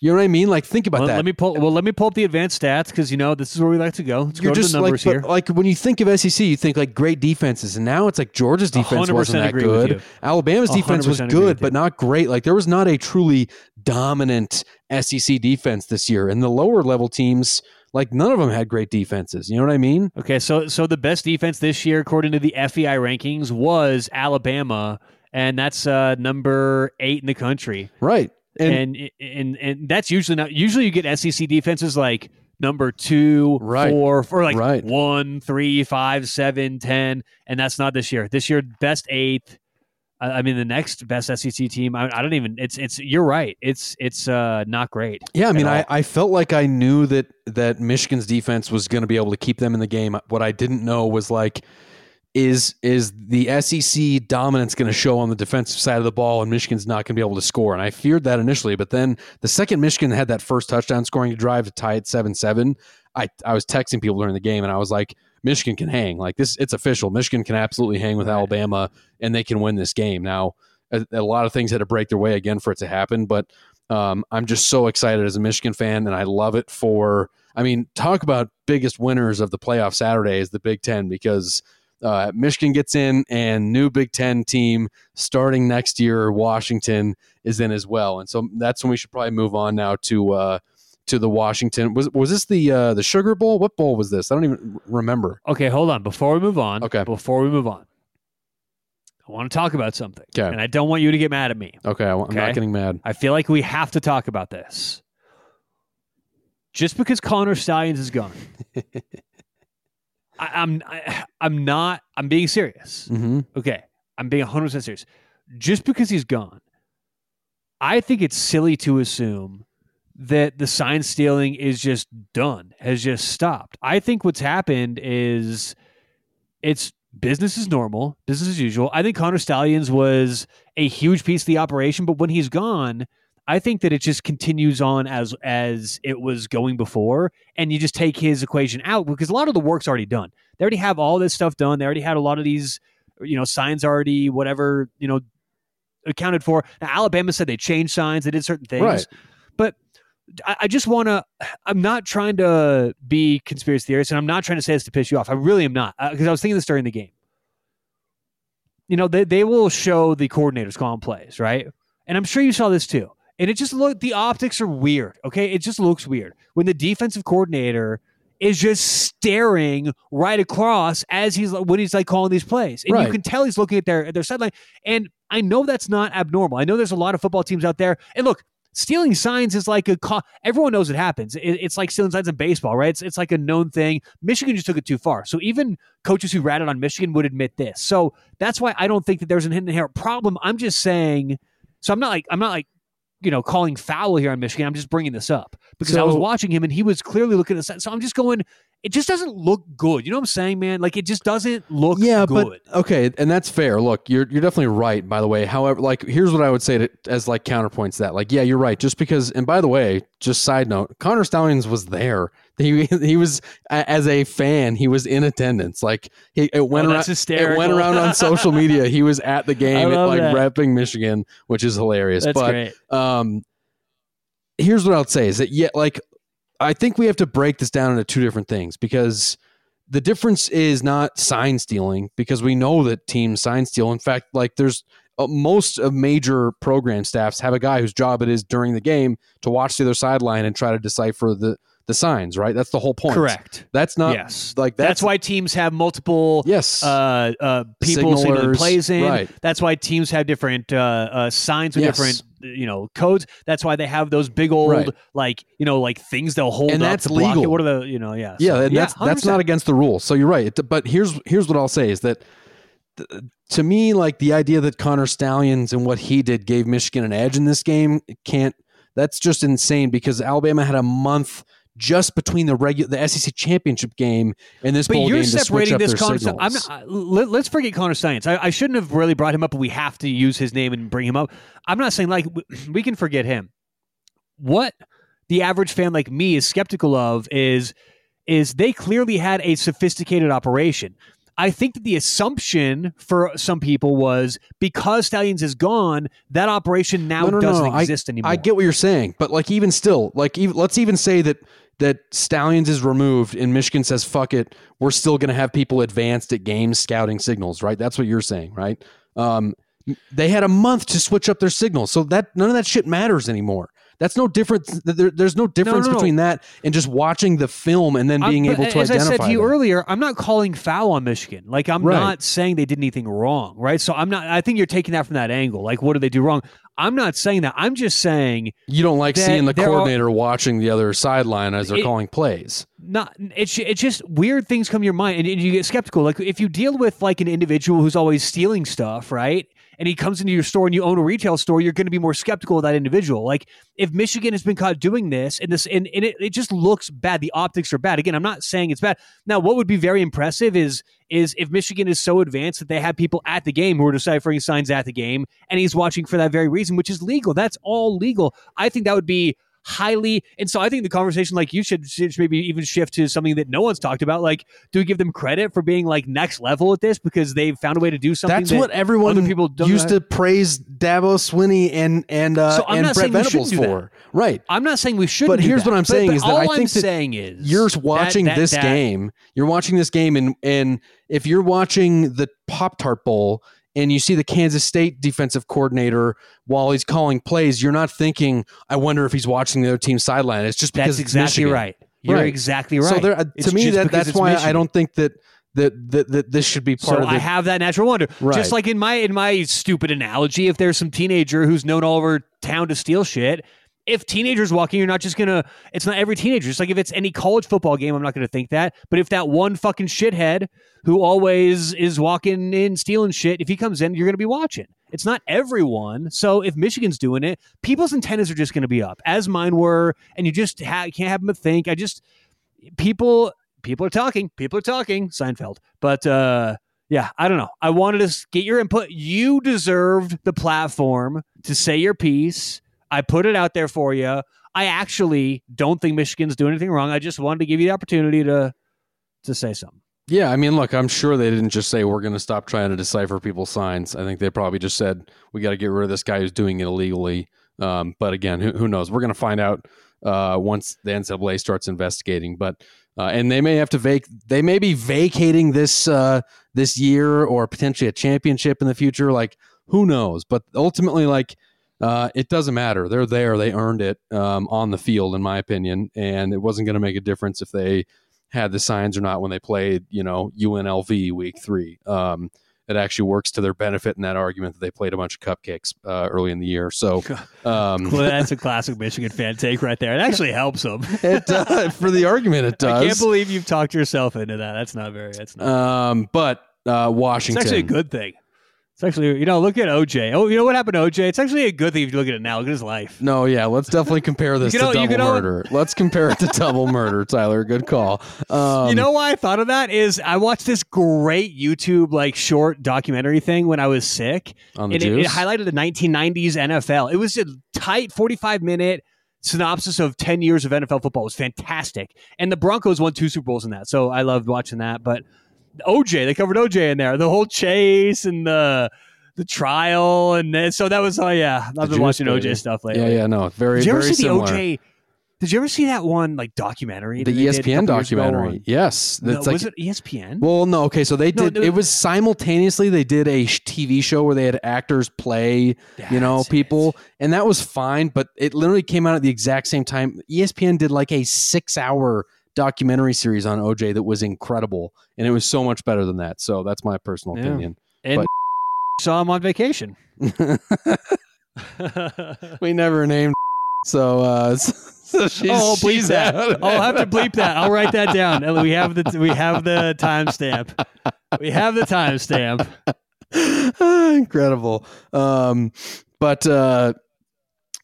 you know what I mean? Like, think about Well, that. let me pull. Well, let me pull up the advanced stats because you know this is where we like to go. Let's You're go to just the numbers like, here. like when you think of SEC, you think like great defenses, and now it's like Georgia's defense wasn't that good. Alabama's defense was good, but not great. Like there was not a truly dominant SEC defense this year, and the lower level teams, like none of them had great defenses. You know what I mean? Okay, so so the best defense this year, according to the FEI rankings, was Alabama, and that's uh, number eight in the country. Right. And, And and and that's usually not. Usually, you get SEC defenses like number two, Right. four, or like Right. one, three, five, seven, ten, and that's not this year. This year, best eighth. I I mean, the next best SEC team. I, I don't even. It's it's. You're right. It's it's uh, not great. Yeah, I mean, I, I felt like I knew that that Michigan's defense was going to be able to keep them in the game. What I didn't know was like, is is the SEC dominance going to show on the defensive side of the ball, and Michigan's not going to be able to score? And I feared that initially, but then the second Michigan had that first touchdown scoring drive to tie it seven seven, I I was texting people during the game, and I was like, Michigan can hang. Like this, it's official. Michigan can absolutely hang with. Alabama, and they can win this game. Now, a, a lot of things had to break their way again for it to happen, but um, I'm just so excited as a Michigan fan, and I love it for. I mean, talk about biggest winners of the playoff Saturday is the Big Ten because uh, Michigan gets in, and new Big Ten team starting next year, Washington is in as well, and so that's when we should probably move on now to uh, to the Washington. Was was this the uh, the Sugar Bowl? What bowl was this? I don't even remember. Okay, hold on. Before we move on, Okay. Before we move on, I want to talk about something, Okay. and I don't want you to get mad at me. Okay, I- I'm Okay. not getting mad. I feel like we have to talk about this. Just because Connor Stalions is gone, I, I'm I, I'm not. I'm being serious. hmm Okay, I'm being 100 percent serious. Just because he's gone, I think it's silly to assume that the sign stealing is just done, has just stopped. I think what's happened is it's business as normal, business as usual. I think Connor Stalions was a huge piece of the operation, but when he's gone, I think that it just continues on as as it was going before, and you just take his equation out because a lot of the work's already done. They already have all this stuff done. They already had a lot of these, you know, signs already, whatever, you know, accounted for. Now, Alabama said they changed signs, they did certain things, Right. but I, I just want to. I'm not trying to be conspiracy theorist, and I'm not trying to say this to piss you off. I really am not, uh, because I was thinking this during the game. You know, they they will show the coordinators calling plays, right? And I'm sure you saw this too. And it just look the optics are weird. Okay, it just looks weird when the defensive coordinator is just staring right across as he's when he's like calling these plays, and you can tell he's looking at their at their sideline. And I know that's not abnormal. I know there's a lot of football teams out there. And look, stealing signs is like a co- everyone knows it happens. It, it's like stealing signs in baseball, right? It's it's like a known thing. Michigan just took it too far. So even coaches who ratted on Michigan would admit this. So that's why I don't think that there's an inherent problem. I'm just saying. So I'm not like I'm not like you know calling foul here on Michigan. I'm just bringing this up because I was watching him and he was clearly looking at the So I'm just going. It just doesn't look good. You know what I'm saying, man? Like it just doesn't look yeah, good. but okay, and that's fair. Look, you're you're definitely right. By the way, however, like here's what I would say to, as like counterpoints to that. Like, yeah, you're right. Just because, and by the way, just side note, Connor Stalions was there. He he was as a fan, he was in attendance. Like he it went Oh, around. It went around on social media. He was at the game, love like that. repping Michigan, which is hilarious. That's but great. um, here's what I'll say is that yeah, like I think we have to break this down into two different things because the difference is not sign stealing because we know that teams sign steal. In fact, like there's uh, most of major program staffs have a guy whose job it is during the game to watch the other sideline and try to decipher the the signs. Right, that's the whole point. Correct. That's not yes. like That's, that's, why teams have multiple yes. uh, uh, people signaling plays in. right. That's why teams have different uh, uh, signs with Yes. different you know codes. That's why they have those big old Right. like you know like things they'll hold And up that's to block it. legal. What are the you know yeah yeah, so- and that's that's 100%. not against the rules. So you're right. But here's here's what I'll say is that to me, like the idea that Connor Stalions and what he did gave Michigan an edge in this game can't. That's just insane because Alabama had a month just between the regular the SEC championship game and this But bowl you're game separating this Connor. I'm not, let, us forget Connor Science. I, I shouldn't have really brought him up, but we have to use his name and bring him up. I'm not saying like we can forget him. What the average fan like me is skeptical of is is they clearly had a sophisticated operation. I think that the assumption for some people was because Stalions is gone, that operation now No, no, no, doesn't I- exist anymore. I get what you're saying, but like even still, like even, let's even say that that Stalions is removed and Michigan says fuck it, we're still going to have people advanced at games scouting signals, right? That's what you're saying, right? Um, they had a month to switch up their signals, so that none of that shit matters anymore. That's no different. There, there's no difference no, no. between that and just watching the film and then being but able to as identify. I said to you them. earlier, I'm not calling foul on Michigan. Like I'm Right. not saying they did anything wrong, right? So I'm not. I think you're taking that from that angle. Like, what did they do wrong? I'm not saying that. I'm just saying you don't like seeing the there are- coordinator watching the other sideline as they're It- calling plays. not. It's it's just weird things come to your mind, and, and you get skeptical. Like if you deal with like an individual who's always stealing stuff, right? And he comes into your store and you own a retail store, you're going to be more skeptical of that individual. Like if Michigan has been caught doing this and this and, and it, it just looks bad. The optics are bad. Again, I'm not saying it's bad. Now, what would be very impressive is is if Michigan is so advanced that they have people at the game who are deciphering signs at the game, and he's watching for that very reason, which is legal. That's all legal. I think that would be highly and so i think the conversation like you should, should maybe even shift to something that no one's talked about like do we give them credit for being like next level at this because they've found a way to do something That's that what everyone other people don't used to praise Dabo Swinney and and uh, So I'm and not Brent saying we shouldn't Venables that. for. Right. i'm not saying we should But here's what I'm saying but, is that all I think that saying is You're that- watching that- this that- game. You're watching this game, and and if you're watching the Pop Tart Bowl and you see the Kansas State defensive coordinator while he's calling plays, you're not thinking, "I wonder if he's watching the other team's sideline." It's just because that's exactly Michigan. right you're Right. exactly right So there, uh, to me, that that's why I don't think that that that, that this should be part so of the. I have that natural wonder. Right. Just like in my in my stupid analogy, if there's some teenager who's known all over town to steal shit, if teenagers walking, you're not just gonna. It's not every teenager. It's like if it's any college football game, I'm not gonna think that. But if that one fucking shithead who always is walking in stealing shit, if he comes in, you're gonna be watching. It's not everyone. So if Michigan's doing it, people's antennas are just gonna be up, as mine were, and you just ha- can't have them think. I just people people are talking. People are talking. Seinfeld, but. uh yeah, I don't know. I wanted to get your input. You deserved the platform to say your piece. I put it out there for you. I actually don't think Michigan's doing anything wrong. I just wanted to give you the opportunity to to say something. Yeah, I mean, look, I'm sure they didn't just say we're going to stop trying to decipher people's signs. I think they probably just said we got to get rid of this guy who's doing it illegally. Um, but again, who, who knows? We're going to find out uh, once the NCAA starts investigating. But uh, and they may have to vac they may be vacating this uh, this year or potentially a championship in the future. Like who knows? But ultimately, like uh, it doesn't matter. They're there. They earned it um, on the field, in my opinion, and it wasn't going to make a difference if they had the signs or not when they played, you know, UNLV week three. Um, it actually works to their benefit in that argument that they played a bunch of cupcakes uh, early in the year. So, um, Well, that's a classic Michigan fan take right there. It actually helps them. it, uh, for the argument, it does. I can't believe you've talked yourself into that. That's not very. That's not. Um, but uh, it's actually a good thing. It's actually, you know, look at OJ. Oh, you know what happened to OJ? It's actually a good thing if you look at it now. Look at his life. No, yeah, let's definitely compare this to you double murder. Let's compare it to double murder, Tyler. Good call. Um, you know why I thought of that is I watched this great YouTube like short documentary thing when I was sick, on the and it, it highlighted the 1990s NFL. It was a tight 45 minute synopsis of 10 years of NFL football. It was fantastic, and the Broncos won two Super Bowls in that, so I loved watching that. But OJ, they covered OJ in there, the whole chase and the the trial, and then, so that was oh yeah, I've been watching baby. OJ stuff lately. yeah, yeah, no, very, Did you ever very see similar. the OJ? Did you ever see that one like documentary? the that they did a ESPN couple years ago documentary. Yes, No, that's like was it ESPN? Well, no, okay, so they did. no, it was simultaneously they did a TV show where they had actors play, you know, people, it. and that was fine. But it literally came out at the exact same time. ESPN did like a six-hour documentary series on OJ that was incredible, and it was so much better than that. So that's my personal Yeah. opinion. and saw him on vacation. we never named, so uh, so she's, oh, bleep she's that! I'll have to bleep that. I'll write that down. We have the we have the timestamp. We have the timestamp. Incredible. Um, but uh,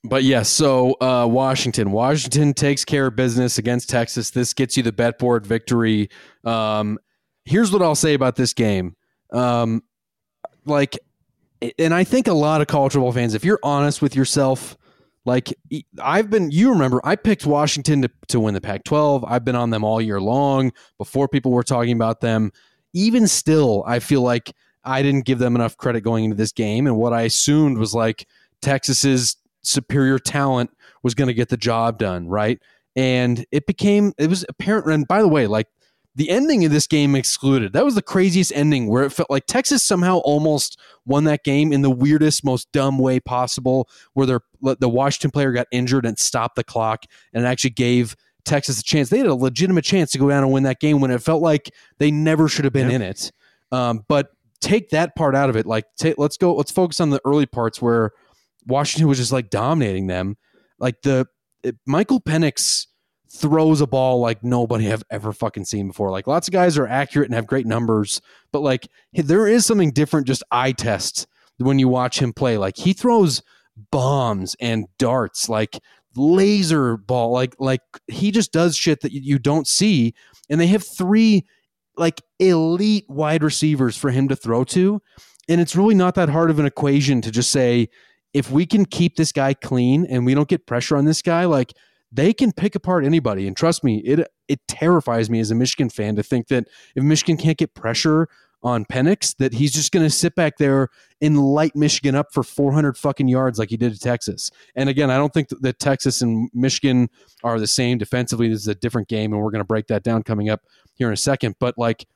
but yes, yeah, so uh, Washington. Washington takes care of business against Texas. This gets you the bet board victory. Um, here's what I'll say about this game. Um, like, and I think a lot of college football fans, if you're honest with yourself, like I've been, you remember, I picked Washington to, to win the Pac 12. I've been on them all year long before people were talking about them. Even still, I feel like I didn't give them enough credit going into this game. And what I assumed was like Texas's superior talent was going to get the job done, right? And it became it was apparent. And by the way, like the ending of this game excluded. That was the craziest ending where it felt like Texas somehow almost won that game in the weirdest, most dumb way possible, where their the Washington player got injured and stopped the clock and actually gave Texas a chance. They had a legitimate chance to go down and win that game when it felt like they never should have been in it. Um, but take that part out of it. Like, take, let's go. Let's focus on the early parts where Washington was just like dominating them. Like the it, Michael Penix throws a ball like nobody have ever fucking seen before. Like lots of guys are accurate and have great numbers, but like there is something different just eye test when you watch him play. Like he throws bombs and darts like laser ball like like he just does shit that you don't see and they have three like elite wide receivers for him to throw to and it's really not that hard of an equation to just say if we can keep this guy clean and we don't get pressure on this guy, like they can pick apart anybody. And trust me, it it terrifies me as a Michigan fan to think that if Michigan can't get pressure on Penix, that he's just going to sit back there and light Michigan up for 400 fucking yards like he did to Texas. And again, I don't think that Texas and Michigan are the same defensively. This is a different game, and we're going to break that down coming up here in a second. But like,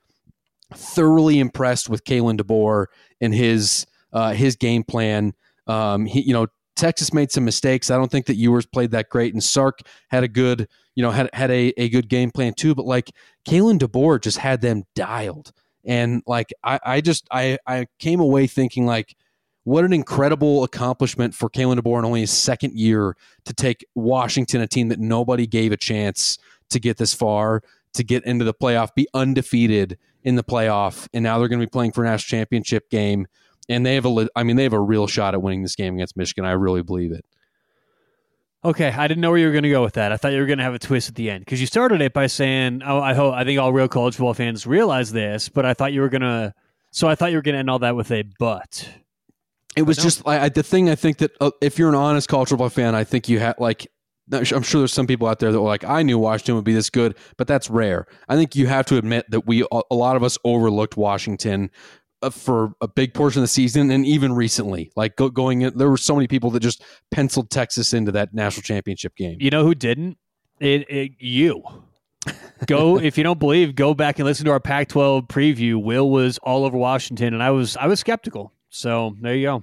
thoroughly impressed with Kalen DeBoer and his uh, his game plan. Um, he, you know, Texas made some mistakes. I don't think that Ewers played that great, and Sark had a good, you know, had had a, a good game plan too. But like Kalen DeBoer just had them dialed, and like I, I just I I came away thinking like, what an incredible accomplishment for Kalen DeBoer in only his second year to take Washington, a team that nobody gave a chance to get this far, to get into the playoff, be undefeated in the playoff, and now they're going to be playing for a national championship game and they have a I mean they have a real shot at winning this game against Michigan. I really believe it. Okay, I didn't know where you were going to go with that. I thought you were going to have a twist at the end because you started it by saying, "Oh, I hope I think all real college football fans realize this," but I thought you were going to. So I thought you were going to end all that with a but. It was no. just I, the thing. I think that uh, if you're an honest college football fan, I think you have like. I'm sure there's some people out there that were like, I knew Washington would be this good, but that's rare. I think you have to admit that we, a lot of us overlooked Washington Uh, for a big portion of the season and even recently like go, going in, there were so many people that just penciled texas into that national championship game. You know who didn't? It, it you. Go if you don't believe go back and listen to our pac 12 preview. Will was all over washington and i was i was skeptical. So there you go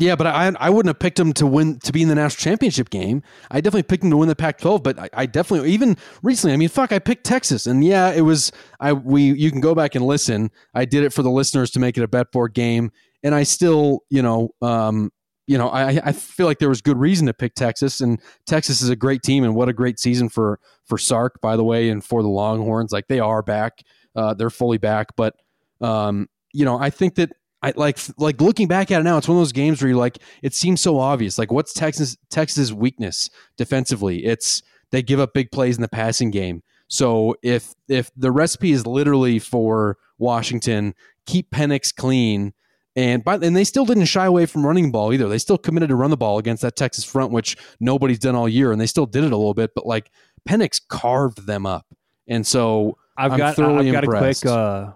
yeah, but I I wouldn't have picked him to win to be in the national championship game. I definitely picked him to win the Pac-12, but I, I, definitely even recently. I mean, fuck, I picked Texas, and yeah, it was I we you can go back and listen. I did it for the listeners to make it a bet board game, and I still you know um you know I I feel like there was good reason to pick Texas, and Texas is a great team, and what a great season for for Sark by the way, and for the Longhorns. Like they are back, uh, they're fully back, but um you know I think that I like like looking back at it now, it's one of those games where you like it seems so obvious. Like what's Texas Texas weakness defensively? It's they give up big plays in the passing game. So if if the recipe is literally for Washington, keep Penix clean, and by and they still didn't shy away from running the ball either. They still committed to run the ball against that Texas front, which nobody's done all year, and they still did it a little bit. But like Penix carved them up, and so I've I'm got I've got impressed. a quick uh,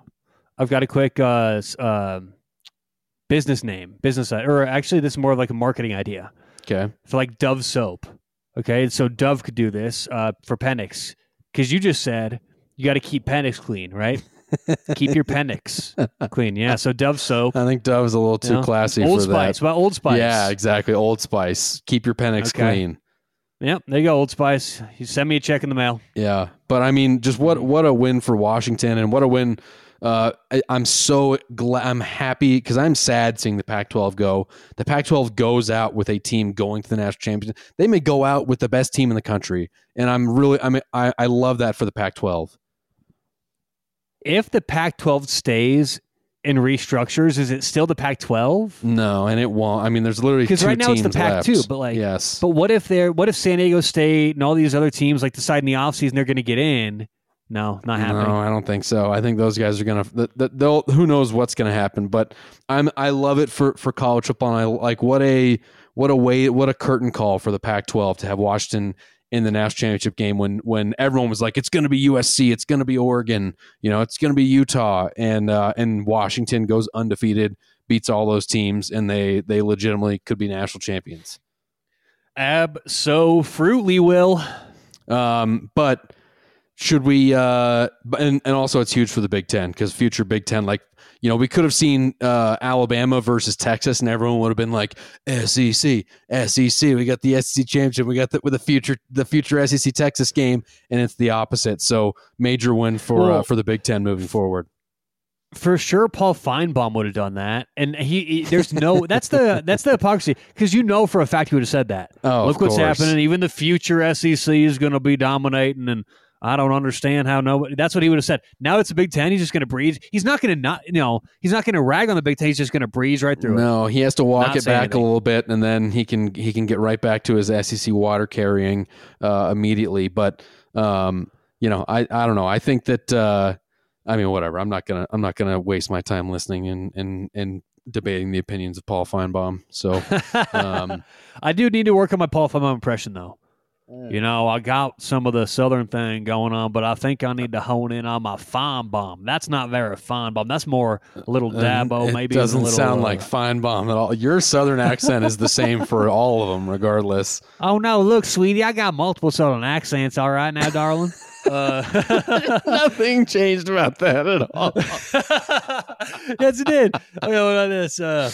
I've got a quick uh, uh, business name, business, or actually, this is more of like a marketing idea. Okay. For like Dove soap. Okay. So Dove could do this uh, for Penix because you just said you got to keep Penix clean, right? keep your Penix clean. Yeah. So Dove soap. I think Dove's a little too you know, classy Old for Spice. that. About Old Spice. Yeah, exactly. Old Spice. Keep your Penix okay. clean. Yep, there you go, Old Spice. You send me a check in the mail. Yeah, but I mean, just what what a win for Washington, and what a win uh, I, am so glad. I'm happy because I'm sad seeing the Pac-12 go. The Pac-12 goes out with a team going to the national championship. They may go out with the best team in the country, and I'm really. I mean, I, I love that for the Pac-12. If the Pac-12 stays and restructures, is it still the Pac-12? No, and it won't. I mean, there's literally Because right now it's the Pac-2, but like, yes, but what if they're what if San Diego State and all these other teams like decide in the offseason they're going to get in? No, not happening. No, I don't think so. I think those guys are gonna. th- th- They'll. Who knows what's gonna happen? But I'm. I love it for for college football. And I like what a what a way what a curtain call for the Pac-12 to have Washington in the national championship game when when everyone was like it's going to be USC, it's going to be Oregon, you know, it's going to be Utah, and uh, and Washington goes undefeated, beats all those teams, and they they legitimately could be national champions. Absolutely, will. Um, but should we? Uh, and and also it's huge for the Big Ten because future Big Ten, like you know, we could have seen uh, Alabama versus Texas, and everyone would have been like SEC, SEC. We got the SEC championship. We got the with the future the future SEC Texas game, and it's the opposite. So major win for uh, for the Big Ten moving forward. For sure, Paul Finebaum would have done that, and he, he there's no that's the that's the hypocrisy because you know for a fact he would have said that. Oh, Look what's happening. Even the future SEC is going to be dominating, and I don't understand how nobody. That's what he would have said. Now it's a Big Ten. He's just going to breeze. He's not going to not. You know, he's not going to rag on the Big Ten. He's just going to breeze right through it. No, he has to walk Not it back anything. a little bit, and then he can he can get right back to his SEC water carrying uh, immediately. But um, you know, I I don't know. I think that uh, I mean, whatever. I'm not gonna I'm not gonna waste my time listening and and and debating the opinions of Paul Finebaum. So um, I do need to work on my Paul Finebaum impression though. You know, I got some of the southern thing going on, but I think I need to hone in on my Finebaum. That's not very Finebaum. That's more a little Dabo, it maybe. doesn't little, sound uh, like bomb at all. Your southern accent is the same for all of them, regardless. Oh no, look, sweetie, I got multiple southern accents. All right, now, darling. Uh, Nothing changed about that at all. yes, it did. Okay, what about this? Uh,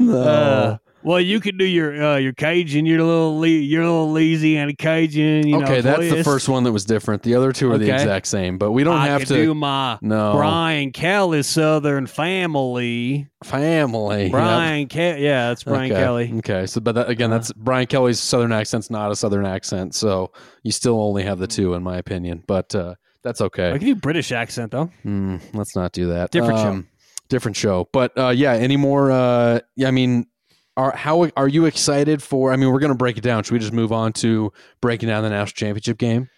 uh, well, you can do your uh, your Cajun, your little Le- your little Louisiana Cajun. You okay, know, that's the first one that was different. The other two are the exact same, but we don't I have to. do my no Brian Kelly Southern family. family. Yep. Brian Kelly, yeah, that's Brian okay. Kelly. Okay, so but that, again, that's Brian Kelly's southern accent's not a southern accent, so you still only have the two, in my opinion. But uh, that's I can do British accent though. Mm, let's not do that. Different show. show. Different show. But uh, yeah, any more? Uh, yeah, I mean, are how are you excited for? I mean, we're gonna break it down. Should we just move on to breaking down the national championship game?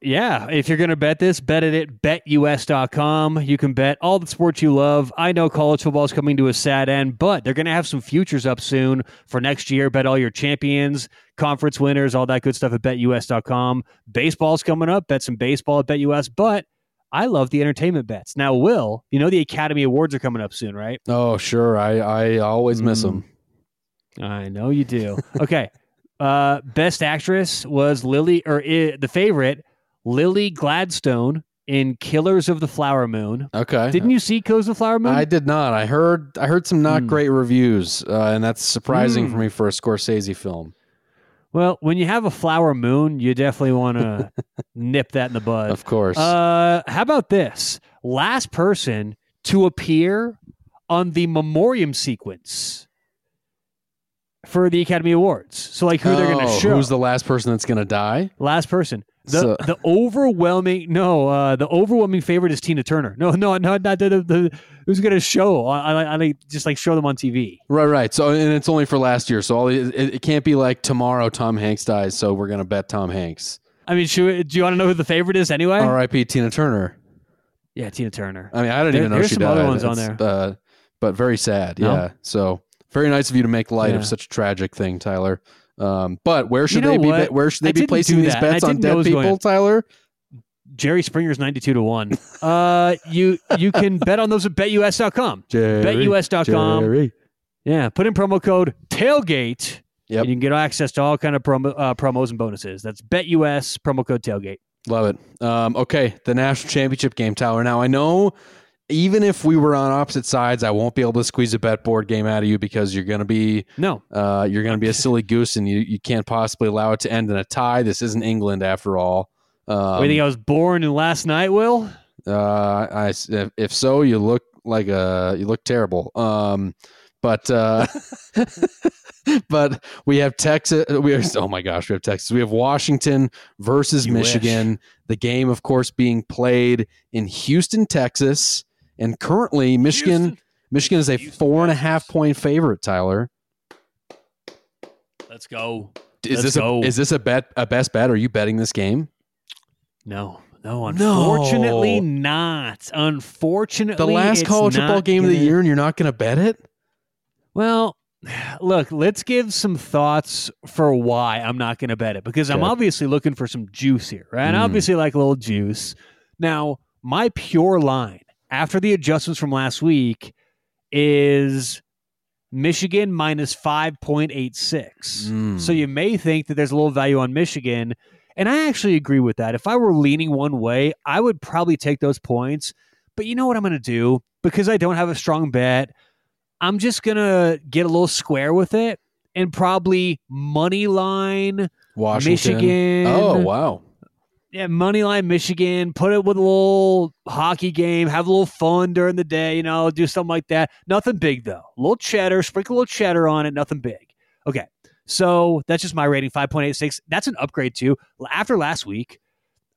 Yeah, if you're going to bet this, bet it at betus.com. You can bet all the sports you love. I know college football is coming to a sad end, but they're going to have some futures up soon for next year. Bet all your champions, conference winners, all that good stuff at betus.com. Baseball's coming up. Bet some baseball at betus, but I love the entertainment bets. Now, Will, you know the Academy Awards are coming up soon, right? Oh, sure. I I always miss Mm. them. I know you do. Okay. uh, best actress was Lily, or uh, the favorite, Lily Gladstone in Killers of the Flower Moon. Okay. Didn't you see Killers of the Flower Moon? I did not. I heard I heard some not Mm. great reviews, uh, and that's surprising Mm. for me for a Scorsese film. well, when you have a flower moon, you definitely want to nip that in the bud. Of course. Uh, how about this? Last person to appear on the memoriam sequence for the Academy Awards. So, like, who they're going to Oh, show. Who's the last person that's going to die? Last person. The So- the overwhelming no uh the overwhelming favorite is Tina Turner. No no no not the, the, the who's gonna show I, I, I just like show them on TV. Right, right. So, and it's only for last year. So, all, it, it can't be like tomorrow Tom Hanks dies. So, we're going to bet Tom Hanks. I mean, should we, do you want to know who the favorite is anyway? R.I.P. Tina Turner. Yeah, Tina Turner. I mean, I don't There- even know there's she some died. other ones on It's, there. uh, but very sad. No? Yeah. So, very nice of you to make light Yeah. of such a tragic thing, Tyler. Um, but where should know they be? what? Where should they I be placing these that, and I bets on didn't know it dead going people. Tyler? Jerry Springer's ninety two to one. uh, you you can bet on those at betus.com. Jerry, betus.com. Jerry. Yeah, put in promo code tailgate. Yep. And you can get access to all kind of promo, uh, promos and bonuses. That's BetUS promo code tailgate. Love it. Um, okay, the national championship game, Tyler. Now I know even if we were on opposite sides, I won't be able to squeeze a bet board game out of you because you're going to be No, uh, you're going to be a silly goose and you, you can't possibly allow it to end in a tie. This isn't England after all. Um, you think I was born in last night, Will? uh, I, if, if so, you look like a you look terrible. Um, but uh, but we have Texas. We have, oh my gosh, we have Texas. We have Washington versus You Michigan. The game, of course, being played in Houston, Texas, And currently, Michigan Houston. Michigan is a Houston four and a half point favorite. Tyler, Let's go. is Let's this a, is this a bet a best bet? Are you betting this game? No, no, No. unfortunately not. Unfortunately, The last college football game of the year, and you're not going to bet it? Well, look, let's give some thoughts for why I'm not going to bet it because I'm obviously looking for some juice here, right? And Mm. obviously like a little juice. Now, my pure line after the adjustments from last week is Michigan minus 5.86. Mm. So you may think that there's a little value on Michigan. And I actually agree with that. If I were leaning one way, I would probably take those points. But you know what I'm going to do? Because I don't have a strong bet, I'm just going to get a little square with it and probably money line Washington. Michigan. Oh, wow. Yeah, money line Michigan. Put it with a little hockey game. Have a little fun during the day. You know, do something like that. Nothing big though. A little cheddar. Sprinkle a little cheddar on it. Nothing big. Okay, so that's just my rating. Five point eight six. That's an upgrade too. After last week,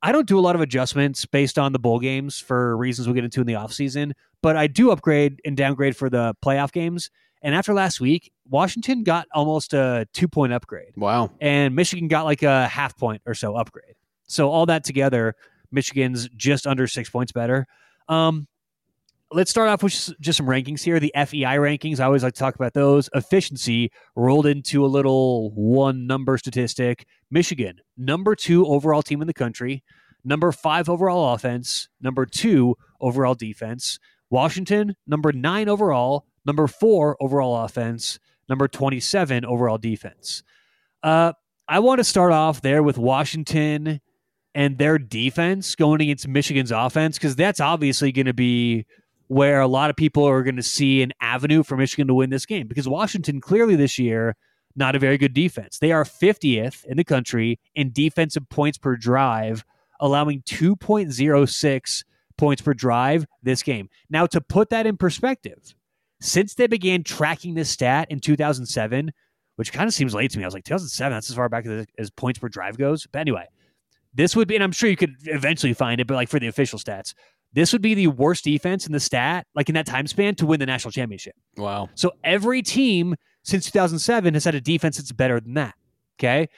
I don't do a lot of adjustments based on the bowl games for reasons we'll get into in the offseason, but I do upgrade and downgrade for the playoff games. And after last week, Washington got almost a two point upgrade Wow. and Michigan got like a half point or so upgrade. So all that together, Michigan's just under six points better. Um, let's start off with just- some rankings here. The FEI rankings, I always like to talk about those. Efficiency rolled into a little one number statistic. Michigan, number two overall team in the country, number five overall offense, number two overall defense. Washington, number nine overall, number four overall offense, number 27 overall defense. Uh, I want to start off there with Washington and their defense going against Michigan's offense because that's obviously going to be where a lot of people are going to see an avenue for Michigan to win this game because Washington clearly this year not a very good defense. They are 50th in the country in defensive points per drive, allowing 2.06 points per drive this game. Now to put that in perspective, since they began tracking this stat in 2007, which kind of seems late to me. I was like, 2007, that's as far back as, as points per drive goes. But anyway, this would be, and I'm sure you could eventually find it, but like for the official stats, this would be the worst defense in the stat, like in that time span, to win the national championship. Wow. So every team since 2007 has had a defense that's better than that. Okay.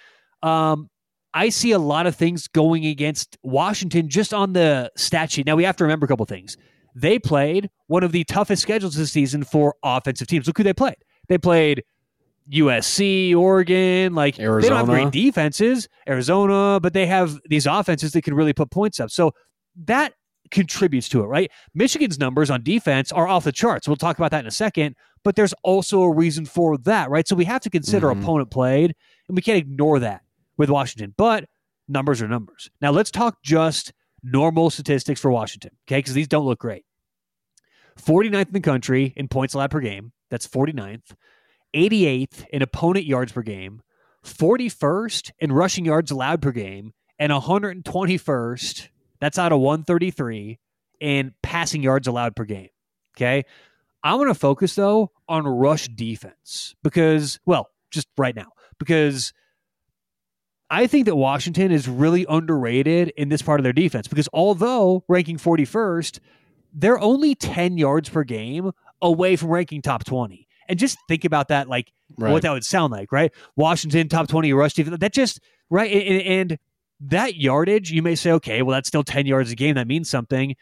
Um, I see a lot of things going against Washington just on the stat sheet. Now we have to remember a couple things. They played one of the toughest schedules this season for offensive teams. Look who they played. They played USC, Oregon, like they don't have Arizona. great defenses, Arizona, but they have these offenses that can really put points up. So that contributes to it, right? Michigan's numbers on defense are off the charts. We'll talk about that in a second, but there's also a reason for that, right? So we have to consider Mhm. opponent played, and we can't ignore that with Washington. But numbers are numbers. Now let's talk just normal statistics for Washington, okay? Because these don't look great. 49th in the country in points allowed per game. That's 49th. 88th in opponent yards per game. 41st in rushing yards allowed per game. And 121st, that's out of 133, in passing yards allowed per game. Okay. I'm going to focus, though, on rush defense because, well, just right now, because I think that Washington is really underrated in this part of their defense because although ranking 41st, they're only 10 yards per game away from ranking top 20. And just think about that, like Right. what that would sound like, right? Washington top 20 rush defense. That just, right? And, and that yardage, you may say, okay, well, that's still 10 yards a game. That means something.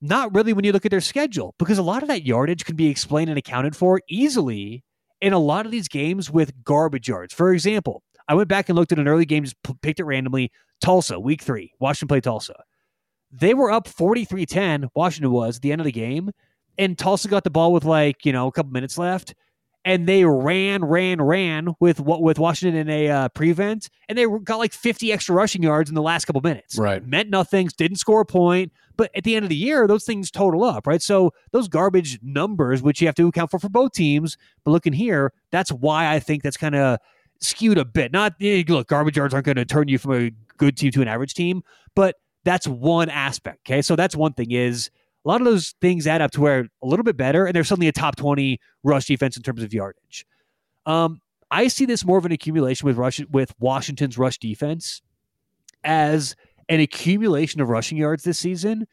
Not really when you look at their schedule, because a lot of that yardage can be explained and accounted for easily in a lot of these games with garbage yards. For example, I went back and looked at an early game, just p- picked it randomly. Tulsa, week three, Washington played Tulsa. They were up 43 10, Washington was at the end of the game, and Tulsa got the ball with like, you know, a couple minutes left. And they ran, ran, ran with what with Washington in a uh, prevent, and they got like 50 extra rushing yards in the last couple minutes Right. meant nothing, didn't score a point. But at the end of the year, those things total up, right? So those garbage numbers, which you have to account for for both teams, but looking here, that's why I think that's kind of skewed a bit. Not eh, look, garbage yards aren't going to turn you from a good team to an average team, but that's one aspect. Okay, so that's one thing is a lot of those things add up to where a little bit better, and they're suddenly a top twenty rush defense in terms of yardage. Um, I see this more of an accumulation with rush with Washington's rush defense as an accumulation of rushing yards this season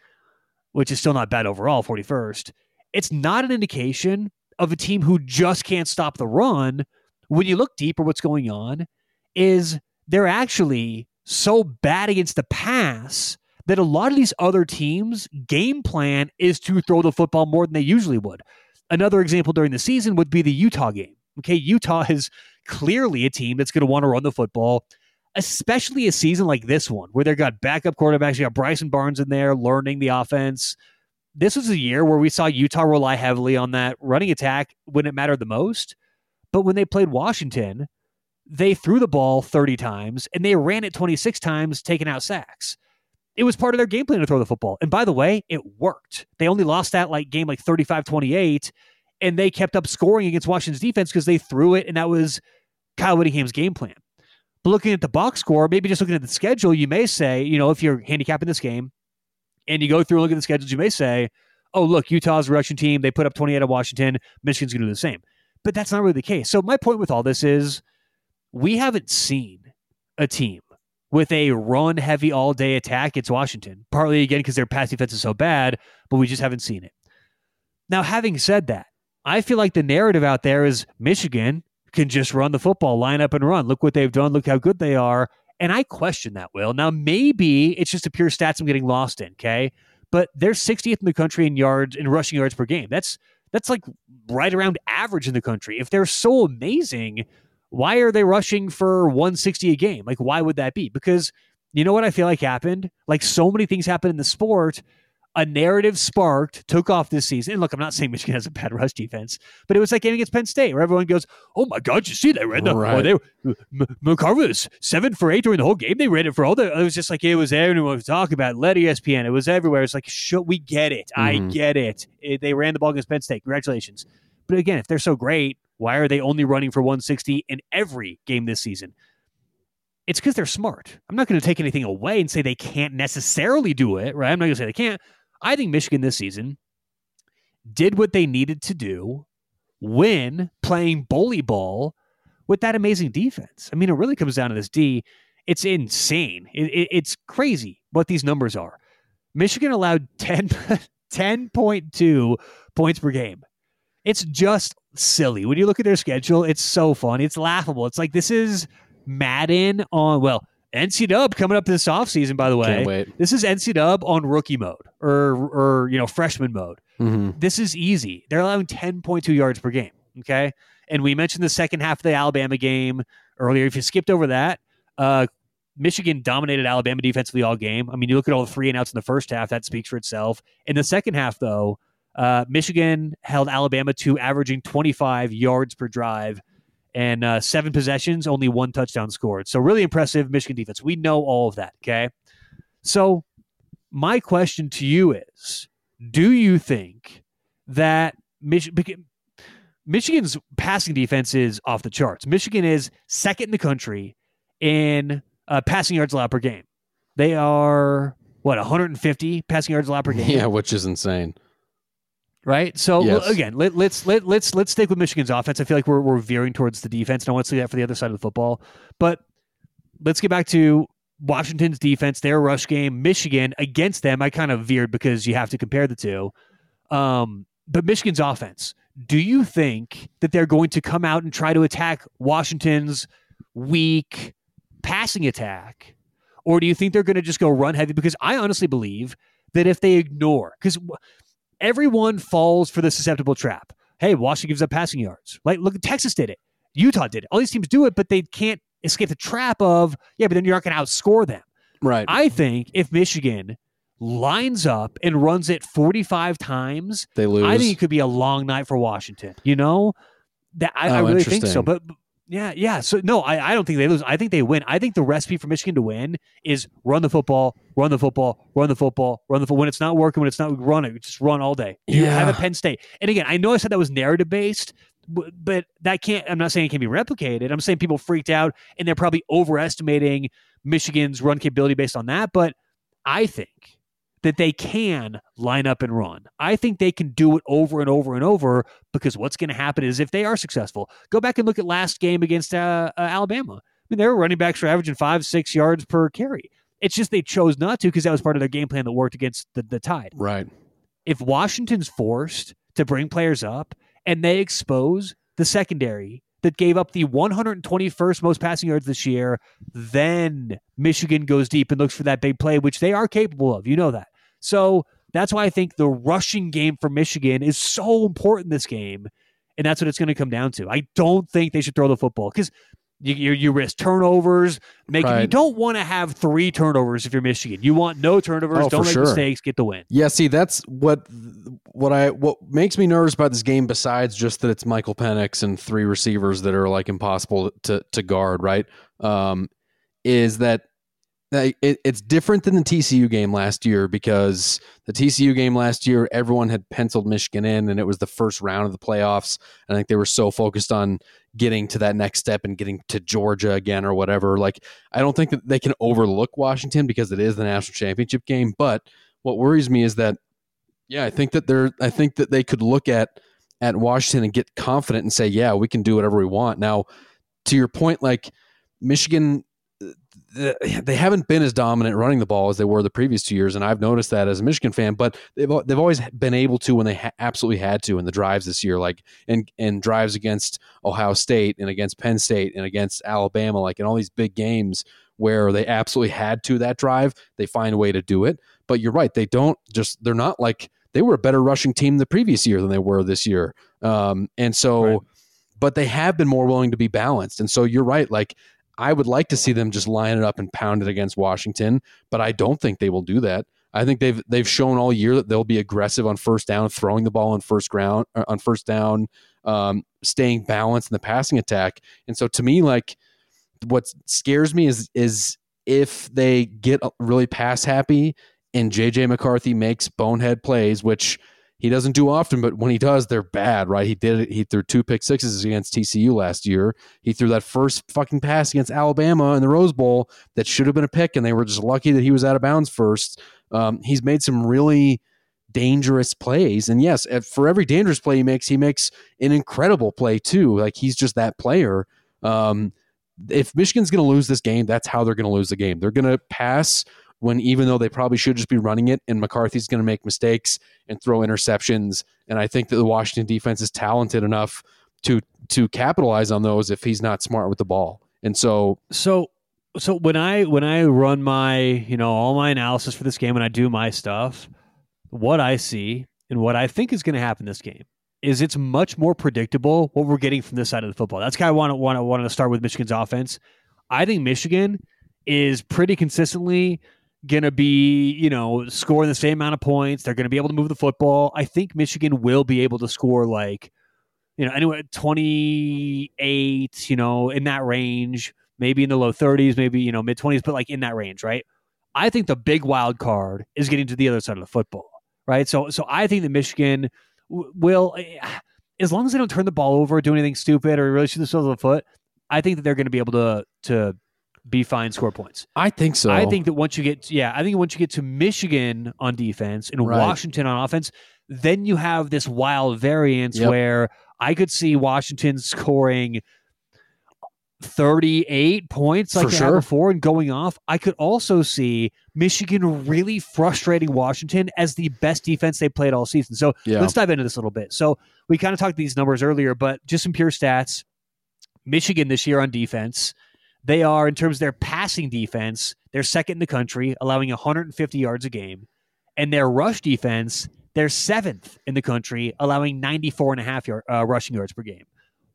which is still not bad overall, 41st, it's not an indication of a team who just can't stop the run. When you look deeper, what's going on is they're actually so bad against the pass that a lot of these other teams' game plan is to throw the football more than they usually would. Another example during the season would be the Utah game. Okay, Utah is clearly a team that's going to want to run the football, especially a season like this one where they've got backup quarterbacks. You got Bryson Barnes in there learning the offense. This was a year where we saw Utah rely heavily on that running attack when it mattered the most. But when they played Washington, they threw the ball 30 times and they ran it 26 times, taking out sacks. It was part of their game plan to throw the football. And by the way, it worked. They only lost that like game like 35 28, and they kept up scoring against Washington's defense because they threw it, and that was Kyle Whittingham's game plan. But looking at the box score, maybe just looking at the schedule, you may say, you know, if you're handicapping this game and you go through and look at the schedules, you may say, oh, look, Utah's a Russian team. They put up 28 at Washington. Michigan's going to do the same. But that's not really the case. So my point with all this is we haven't seen a team with a run heavy all day attack against Washington, partly again because their pass defense is so bad, but we just haven't seen it. Now, having said that, I feel like the narrative out there is Michigan can just run the football, line up and run. Look what they've done. Look how good they are. And I question that, Will. Now, maybe it's just a pure stats I'm getting lost in, okay? But they're 60th in the country in yards, in rushing yards per game. That's that's like right around average in the country. If they're so amazing, why are they rushing for 160 a game? Like, why would that be? Because you know what I feel like happened? Like, so many things happen in the sport. A narrative sparked, took off this season. And look, I'm not saying Michigan has a bad rush defense, but it was like game against Penn State, where everyone goes, "Oh my God, you see they ran the right. oh, they M- McCarthy was seven for eight during the whole game. They ran it for all the. It was just like it was everyone was talking about. Let ESPN. It was everywhere. It's like, should we get it. Mm-hmm. I get it. it. They ran the ball against Penn State. Congratulations. But again, if they're so great, why are they only running for 160 in every game this season? It's because they're smart. I'm not going to take anything away and say they can't necessarily do it, right? I'm not going to say they can't. I think Michigan this season did what they needed to do when playing bully ball with that amazing defense. I mean, it really comes down to this D. It's insane. It, it, it's crazy what these numbers are. Michigan allowed 10, 10.2 points per game. It's just silly. When you look at their schedule, it's so fun. It's laughable. It's like this is Madden on well, NC Dub coming up this offseason, by the way. This is NC Dub on rookie mode or or you know, freshman mode. Mm-hmm. This is easy. They're allowing 10.2 yards per game. Okay. And we mentioned the second half of the Alabama game earlier. If you skipped over that, uh, Michigan dominated Alabama defensively all game. I mean, you look at all the three and outs in the first half, that speaks for itself. In the second half, though, uh, Michigan held Alabama to averaging 25 yards per drive and uh, seven possessions, only one touchdown scored. So, really impressive Michigan defense. We know all of that. Okay. So, my question to you is Do you think that Michigan. Michigan's passing defense is off the charts. Michigan is second in the country in uh, passing yards allowed per game. They are what 150 passing yards allowed per game. Yeah, which is insane right? So yes. again, let, let's let, let's let's stick with Michigan's offense. I feel like we're we're veering towards the defense, and I want to see that for the other side of the football. But let's get back to Washington's defense, their rush game. Michigan against them, I kind of veered because you have to compare the two. Um, but Michigan's offense, do you think that they're going to come out and try to attack Washington's weak passing attack? Or do you think they're going to just go run heavy? Because I honestly believe that if they ignore, because everyone falls for the susceptible trap. Hey, Washington gives up passing yards. Like, look, Texas did it. Utah did it. All these teams do it, but they can't escape the trap of, yeah, but then you're not going to outscore them. Right. I think if Michigan lines up and runs it 45 times, they lose. I think it could be a long night for Washington. You know, that I, oh, I really think so. Oh, but yeah, yeah. So no, I, I don't think they lose. I think they win. I think the recipe for Michigan to win is run the football, run the football, run the football, run the football. When it's not working, when it's not run it, just run all day. You yeah. have a Penn State. And again, I know I said that was narrative based, but that can't. I'm not saying it can be replicated. I'm saying people freaked out and they're probably overestimating Michigan's run capability based on that. But I think that they can line up and run. I think they can do it over and over and over because what's going to happen is if they are successful, go back and look at last game against uh, uh, Alabama. I mean, they were running backs for averaging five, six yards per carry. It's just they chose not to because that was part of their game plan that worked against the, the Tide. Right. if Washington's forced to bring players up and they expose the secondary that gave up the 121st most passing yards this year, then Michigan goes deep and looks for that big play, which they are capable of. You know that. So that's why I think the rushing game for Michigan is so important this game. And that's what it's going to come down to. I don't think they should throw the football because you, you, you, risk turnovers. Make right. you don't want to have three turnovers if you're Michigan. You want no turnovers. Oh, don't make sure. mistakes. Get the win. Yeah. See, that's what what I what makes me nervous about this game. Besides just that it's Michael Penix and three receivers that are like impossible to to guard. Right. Um, is that it, it's different than the TCU game last year because the TCU game last year, everyone had penciled Michigan in, and it was the first round of the playoffs. I think they were so focused on getting to that next step and getting to Georgia again or whatever. Like, I don't think that they can overlook Washington because it is the national championship game. But what worries me is that, yeah, I think that they're, I think that they could look at at Washington and get confident and say, yeah, we can do whatever we want. Now, to your point, like Michigan they haven't been as dominant running the ball as they were the previous two years, and I've noticed that as a Michigan fan. But they've they've always been able to when they ha- absolutely had to in the drives this year, like in in drives against Ohio State and against Penn State and against Alabama, like in all these big games where they absolutely had to that drive, they find a way to do it. But you're right, they don't just they're not like they were a better rushing team the previous year than they were this year, um, and so. Right. But they have been more willing to be balanced, and so you're right. Like I would like to see them just line it up and pound it against Washington, but I don't think they will do that. I think they've they've shown all year that they'll be aggressive on first down, throwing the ball on first ground uh, on first down, um, staying balanced in the passing attack. And so to me, like what scares me is is if they get really pass happy and JJ McCarthy makes bonehead plays, which he doesn't do often, but when he does, they're bad, right? He did it. He threw two pick sixes against TCU last year. He threw that first fucking pass against Alabama in the Rose Bowl that should have been a pick, and they were just lucky that he was out of bounds first. Um, he's made some really dangerous plays, and yes, for every dangerous play he makes, he makes an incredible play too. Like he's just that player. Um, if Michigan's going to lose this game, that's how they're going to lose the game. They're going to pass when even though they probably should just be running it and McCarthy's going to make mistakes and throw interceptions and I think that the Washington defense is talented enough to to capitalize on those if he's not smart with the ball. And so so so when I when I run my, you know, all my analysis for this game and I do my stuff, what I see and what I think is going to happen this game is it's much more predictable what we're getting from this side of the football. That's kind of want to want to start with Michigan's offense. I think Michigan is pretty consistently going to be, you know, scoring the same amount of points. They're going to be able to move the football. I think Michigan will be able to score like, you know, anyway, 28, you know, in that range, maybe in the low 30s, maybe, you know, mid 20s, but like in that range, right? I think the big wild card is getting to the other side of the football, right? So, so I think that Michigan will, eh, as long as they don't turn the ball over, do anything stupid, or really shoot themselves in the foot, I think that they're going to be able to to be fine, score points. I think so. I think that once you get, yeah, I think once you get to Michigan on defense and right. Washington on offense, then you have this wild variance yep. where I could see Washington scoring 38 points like For they sure. had before and going off. I could also see Michigan really frustrating Washington as the best defense they played all season. So yeah. let's dive into this a little bit. So we kind of talked these numbers earlier, but just some pure stats. Michigan this year on defense – they are, in terms of their passing defense, they're second in the country, allowing 150 yards a game. And their rush defense, they're seventh in the country, allowing 94 and a half yard, uh, rushing yards per game.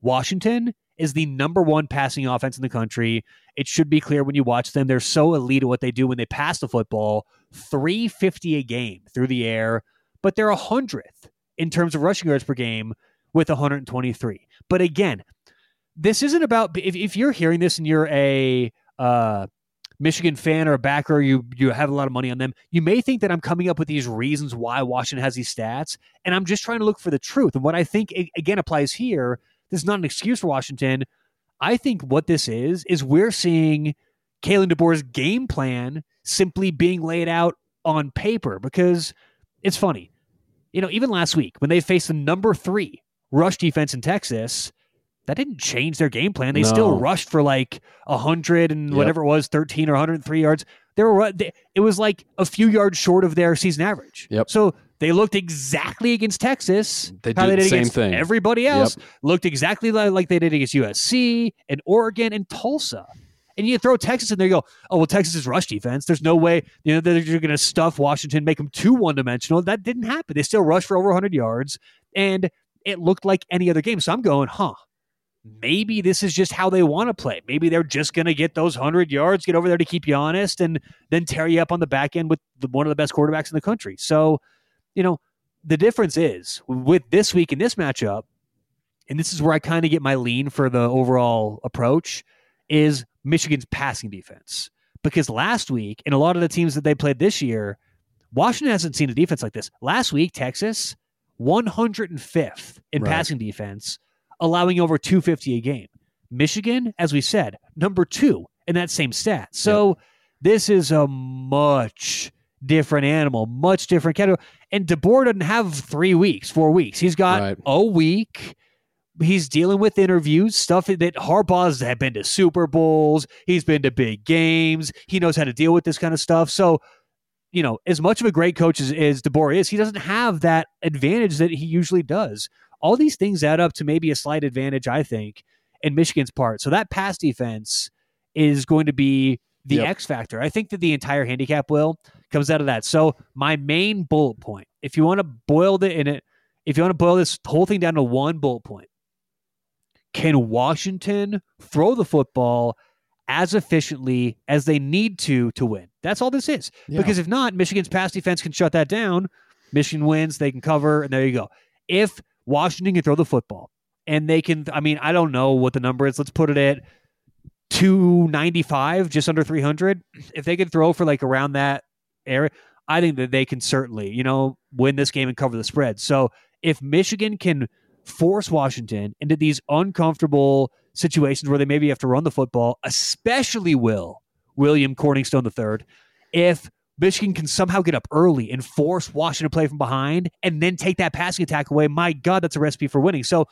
Washington is the number one passing offense in the country. It should be clear when you watch them. They're so elite at what they do when they pass the football 350 a game through the air, but they're 100th in terms of rushing yards per game with 123. But again, this isn't about if, if you're hearing this and you're a uh, Michigan fan or a backer, you you have a lot of money on them. You may think that I'm coming up with these reasons why Washington has these stats, and I'm just trying to look for the truth. And what I think again applies here. This is not an excuse for Washington. I think what this is is we're seeing Kalen DeBoer's game plan simply being laid out on paper because it's funny. You know, even last week when they faced the number three rush defense in Texas, that didn't change their game plan. They no. still rushed for like a hundred and yep. whatever it was, thirteen or hundred and three yards. They were they, it was like a few yards short of their season average. Yep. So They looked exactly against Texas. They do they the did same thing. Everybody else looked exactly like, they did against USC and Oregon and Tulsa. And you throw Texas in there, you go, oh well, Texas is rush defense. There's no way you know that you're going to stuff Washington, make them too one dimensional. That didn't happen. They still rushed for over 100 yards, and it looked like any other game. So I'm going, huh? Maybe this is just how they want to play. Maybe they're just going to get those 100 yards, get over there to keep you honest, and then tear you up on the back end with the, one of the best quarterbacks in the country. So, you know, the difference is with this week in this matchup, and this is where I kind of get my lean for the overall approach, is Michigan's passing defense. Because last week, and a lot of the teams that they played this year, Washington hasn't seen a defense like this. Last week, Texas, 105th in Right. passing defense, allowing over 250 a game. Michigan, as we said, number two in that same stat. So this is a much different animal, much different category. And DeBoer doesn't have three weeks, four weeks. He's got Right. a week. He's dealing with interviews, stuff that Harbaugh's had been to Super Bowls. He's been to big games. He knows how to deal with this kind of stuff. So, you know, as much of a great coach as, as DeBoer is, he doesn't have that advantage that he usually does. All these things add up to maybe a slight advantage, I think, in Michigan's part. So that pass defense is going to be the Yep. X factor. I think that the entire handicap will comes out of that. So my main bullet point, if you want to boil it in it, if you want to boil this whole thing down to one bullet point, can Washington throw the football as efficiently as they need to to win? That's all this is. Yeah. Because if not, Michigan's pass defense can shut that down. Michigan wins, they can cover, and there you go. If Washington can throw the football and they can, I mean, I don't know what the number is. Let's put it at 295, just under 300. If they can throw for like around that area, I think that they can certainly, you know, win this game and cover the spread. So if Michigan can force Washington into these uncomfortable situations where they maybe have to run the football, especially will William Corningstone III, if Michigan can somehow get up early and force Washington to play from behind and then take that passing attack away, my God, that's a recipe for winning. So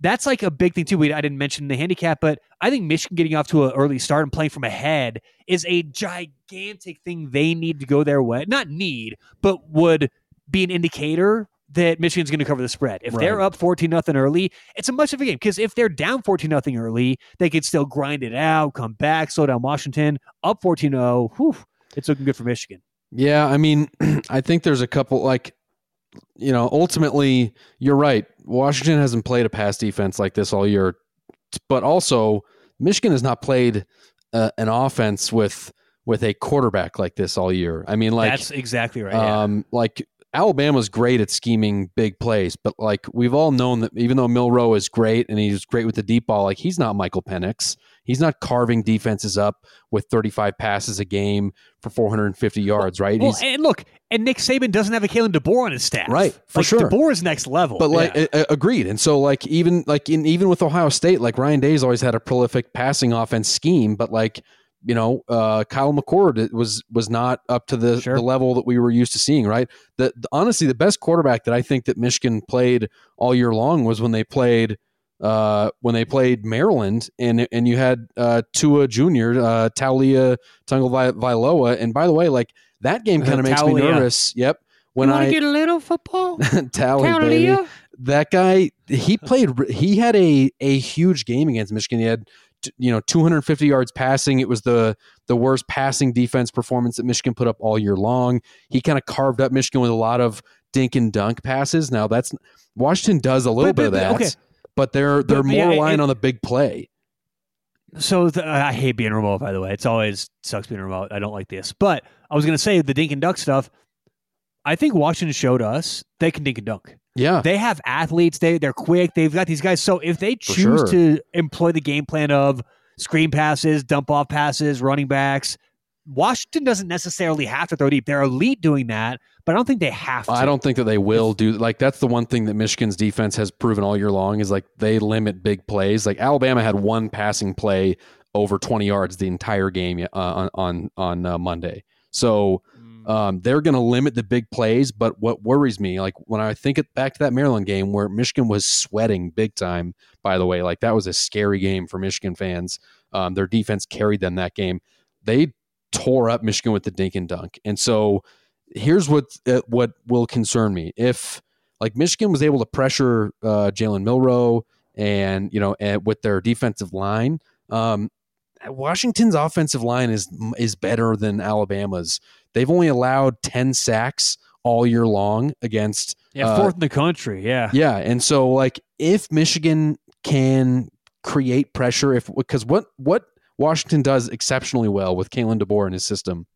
that's like a big thing too. We, I didn't mention the handicap, but I think Michigan getting off to an early start and playing from ahead is a gigantic thing they need to go their way. Not need, but would be an indicator that Michigan's going to cover the spread. If they're up 14 nothing early, it's a much of a game because if they're down 14 nothing early, they could still grind it out, come back, slow down Washington. Up 14-0, whew, it's looking good for Michigan. Yeah, I mean, I think there's a couple like you know, ultimately you're right. Washington hasn't played a pass defense like this all year. But also Michigan has not played uh, an offense with with a quarterback like this all year. I mean like That's exactly right. yeah. um like Alabama's great at scheming big plays, but like we've all known that even though Milroe is great and he's great with the deep ball, like he's not Michael Penix. He's not carving defenses up with 35 passes a game for 450 yards, right? Well, he's, and look, and Nick Saban doesn't have a Kalen DeBoer on his staff, Right, for like, sure. DeBoer is next level, but like Yeah. a- agreed. And so like even like in even with Ohio State, like Ryan Day's always had a prolific passing offense scheme, but like you know, uh, Kyle McCord was was not up to the, Sure. the level that we were used to seeing. Right. The, the- honestly, the best quarterback that I think that Michigan played all year long was when they played uh, when they played Maryland, and and you had uh, Tua Jr., uh, Taulia Tagovailoa, and by the way, like that game kind of makes me nervous. Yep. When you want I to get a little football, baby Taulia? that guy he played he had a a huge game against Michigan. He had you know 250 yards passing. It was the the worst passing defense performance that Michigan put up all year long. He kind of carved up Michigan with a lot of dink and dunk passes. Now that's Washington does a little But- bit of that, okay. But they're they're But, more yeah, reliant it- on the big play. So the, I hate being remote. By the way, it's always sucks being remote. I don't like this. But I was going to say the dink and dunk stuff. I think Washington showed us they can dink and dunk. Yeah, They have athletes. They they're quick. They've got these guys. So if they choose sure. to employ the game plan of screen passes, dump off passes, running backs, Washington doesn't necessarily have to throw deep. They're elite doing that, but I don't think they have to. I don't think that they will do like that's the one thing that Michigan's defense has proven all year long is like they limit big plays. Like Alabama had one passing play over 20 yards the entire game uh, on on on uh, Monday. So Mm. um, they're going to limit the big plays. But what worries me, like when I think it back to that Maryland game where Michigan was sweating big time. By the way, like that was a scary game for Michigan fans. Um, their defense carried them that game. They tore up Michigan with the dink and dunk, and so here's what uh, what will concern me if like Michigan was able to pressure uh, Jalen Milroe and you know and with their defensive line. Um, Washington's offensive line is is better than Alabama's. They've only allowed ten sacks all year long against yeah uh, fourth in the country. Yeah, yeah, and so like if Michigan can create pressure, if because what what Washington does exceptionally well with Kalen DeBoer and his system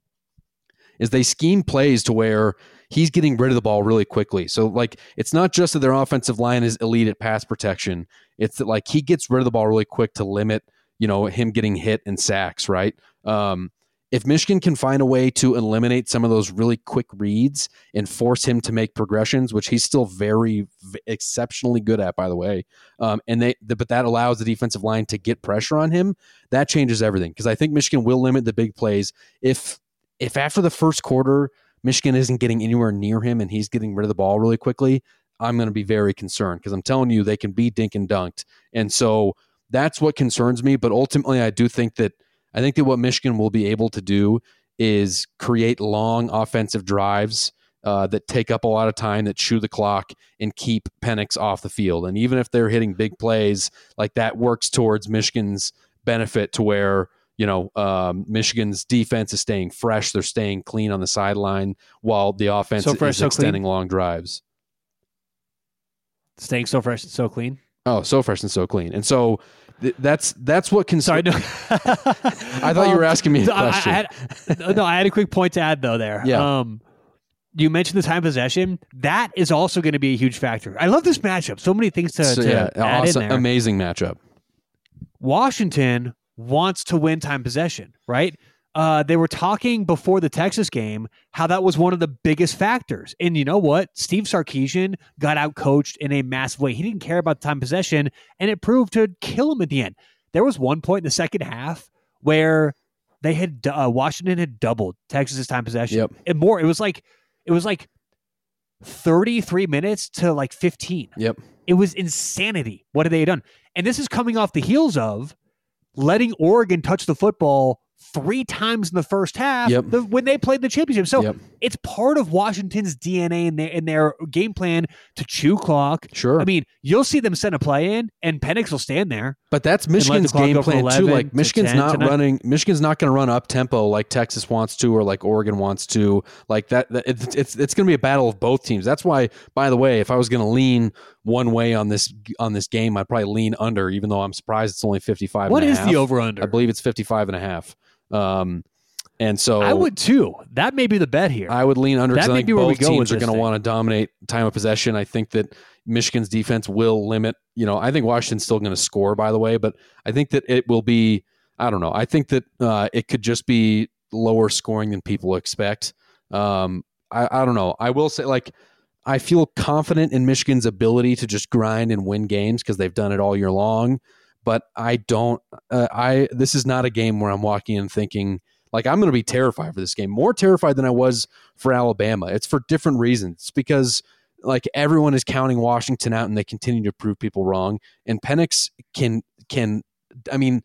is they scheme plays to where he's getting rid of the ball really quickly. So like it's not just that their offensive line is elite at pass protection. It's that like he gets rid of the ball really quick to limit, you know, him getting hit and sacks, right? Um, if Michigan can find a way to eliminate some of those really quick reads and force him to make progressions, which he's still very v- exceptionally good at, by the way, um, and they the, but that allows the defensive line to get pressure on him, that changes everything because I think Michigan will limit the big plays if if after the first quarter Michigan isn't getting anywhere near him and he's getting rid of the ball really quickly, I'm going to be very concerned because I'm telling you they can be dink and dunked, and so that's what concerns me. But ultimately, I do think that I think that what Michigan will be able to do is create long offensive drives uh, that take up a lot of time, that chew the clock, and keep Penix off the field. And even if they're hitting big plays, like that works towards Michigan's benefit to where you know um, Michigan's defense is staying fresh, they're staying clean on the sideline, while the offense So fresh, is so extending clean? long drives. staying so fresh and so clean. Oh, so fresh and so clean. And so th- that's that's what can. Sorry, no. I thought you were asking me a Um, I- question. I had, no, I had a quick point to add though. There, Yeah. Um, you mentioned the time possession. That is also going to be a huge factor. I love this matchup. So many things to, So, to yeah, add awesome, in there. amazing matchup. Washington wants to win time possession, right? Uh, they were talking before the Texas game how that was one of the biggest factors. And you know what? Steve Sarkisian got out coached in a massive way. He didn't care about time possession, and it proved to kill him at the end. There was one point in the second half where they had uh, Washington had doubled Texas's time possession. Yep. And more. It was like it was like thirty three minutes to like fifteen. Yep. It was insanity. What had they done? And this is coming off the heels of letting Oregon touch the football three times in the first half Yep. the- when they played the championship. So Yep. it's part of Washington's DNA in their, in their game plan to chew clock. Sure. I mean, you'll see them send a play in, and Penix will stand there. But that's Michigan's game plan too. Like to Michigan's 10 not running. Michigan's not going to run up tempo like Texas wants to, or like Oregon wants to. Like that. that it's it's, it's going to be a battle of both teams. That's why. By the way, if I was going to lean one way on this on this game, I'd probably lean under. Even though I'm surprised it's only 55. What and a is the over under? I believe it's 55 and a half. Um, and so I would too. That may be the bet here. I would lean under because That I think be where we both teams are going to want to dominate time of possession. I think that Michigan's defense will limit. You know, I think Washington's still going to score, by the way, but I think that it will be. I don't know. I think that uh, it could just be lower scoring than people expect. Um, I, I don't know. I will say, like, I feel confident in Michigan's ability to just grind and win games because they've done it all year long. But I don't. Uh, I this is not a game where I'm walking in thinking like I'm going to be terrified for this game. More terrified than I was for Alabama. It's for different reasons. It's because like everyone is counting Washington out and they continue to prove people wrong. And Penix can can I mean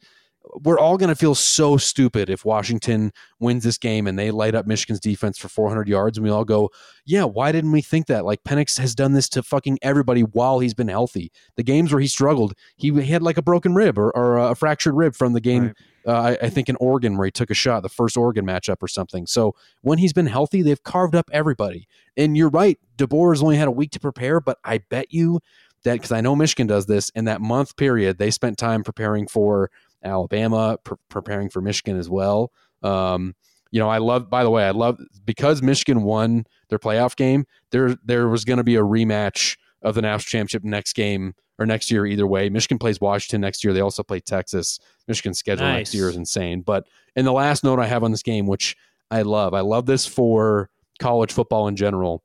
we're all going to feel so stupid if Washington wins this game and they light up Michigan's defense for 400 yards and we all go, "Yeah, why didn't we think that?" Like Penix has done this to fucking everybody while he's been healthy. The games where he struggled, he had like a broken rib or, or a fractured rib from the game Right. uh, I, I think in Oregon where he took a shot, the first Oregon matchup or something. So when he's been healthy, they've carved up everybody. And you're right, DeBoer has only had a week to prepare, but I bet you that because I know Michigan does this in that month period, they spent time preparing for Alabama, pre- preparing for Michigan as well. Um, you know, I love. By the way, I love because Michigan won their playoff game. There, there was going to be a rematch of the national championship next game or next year. Either way, Michigan plays Washington next year. They also play Texas. Michigan's schedule next year is insane. But in the last note I have on this game, which I love, I love this for college football in general.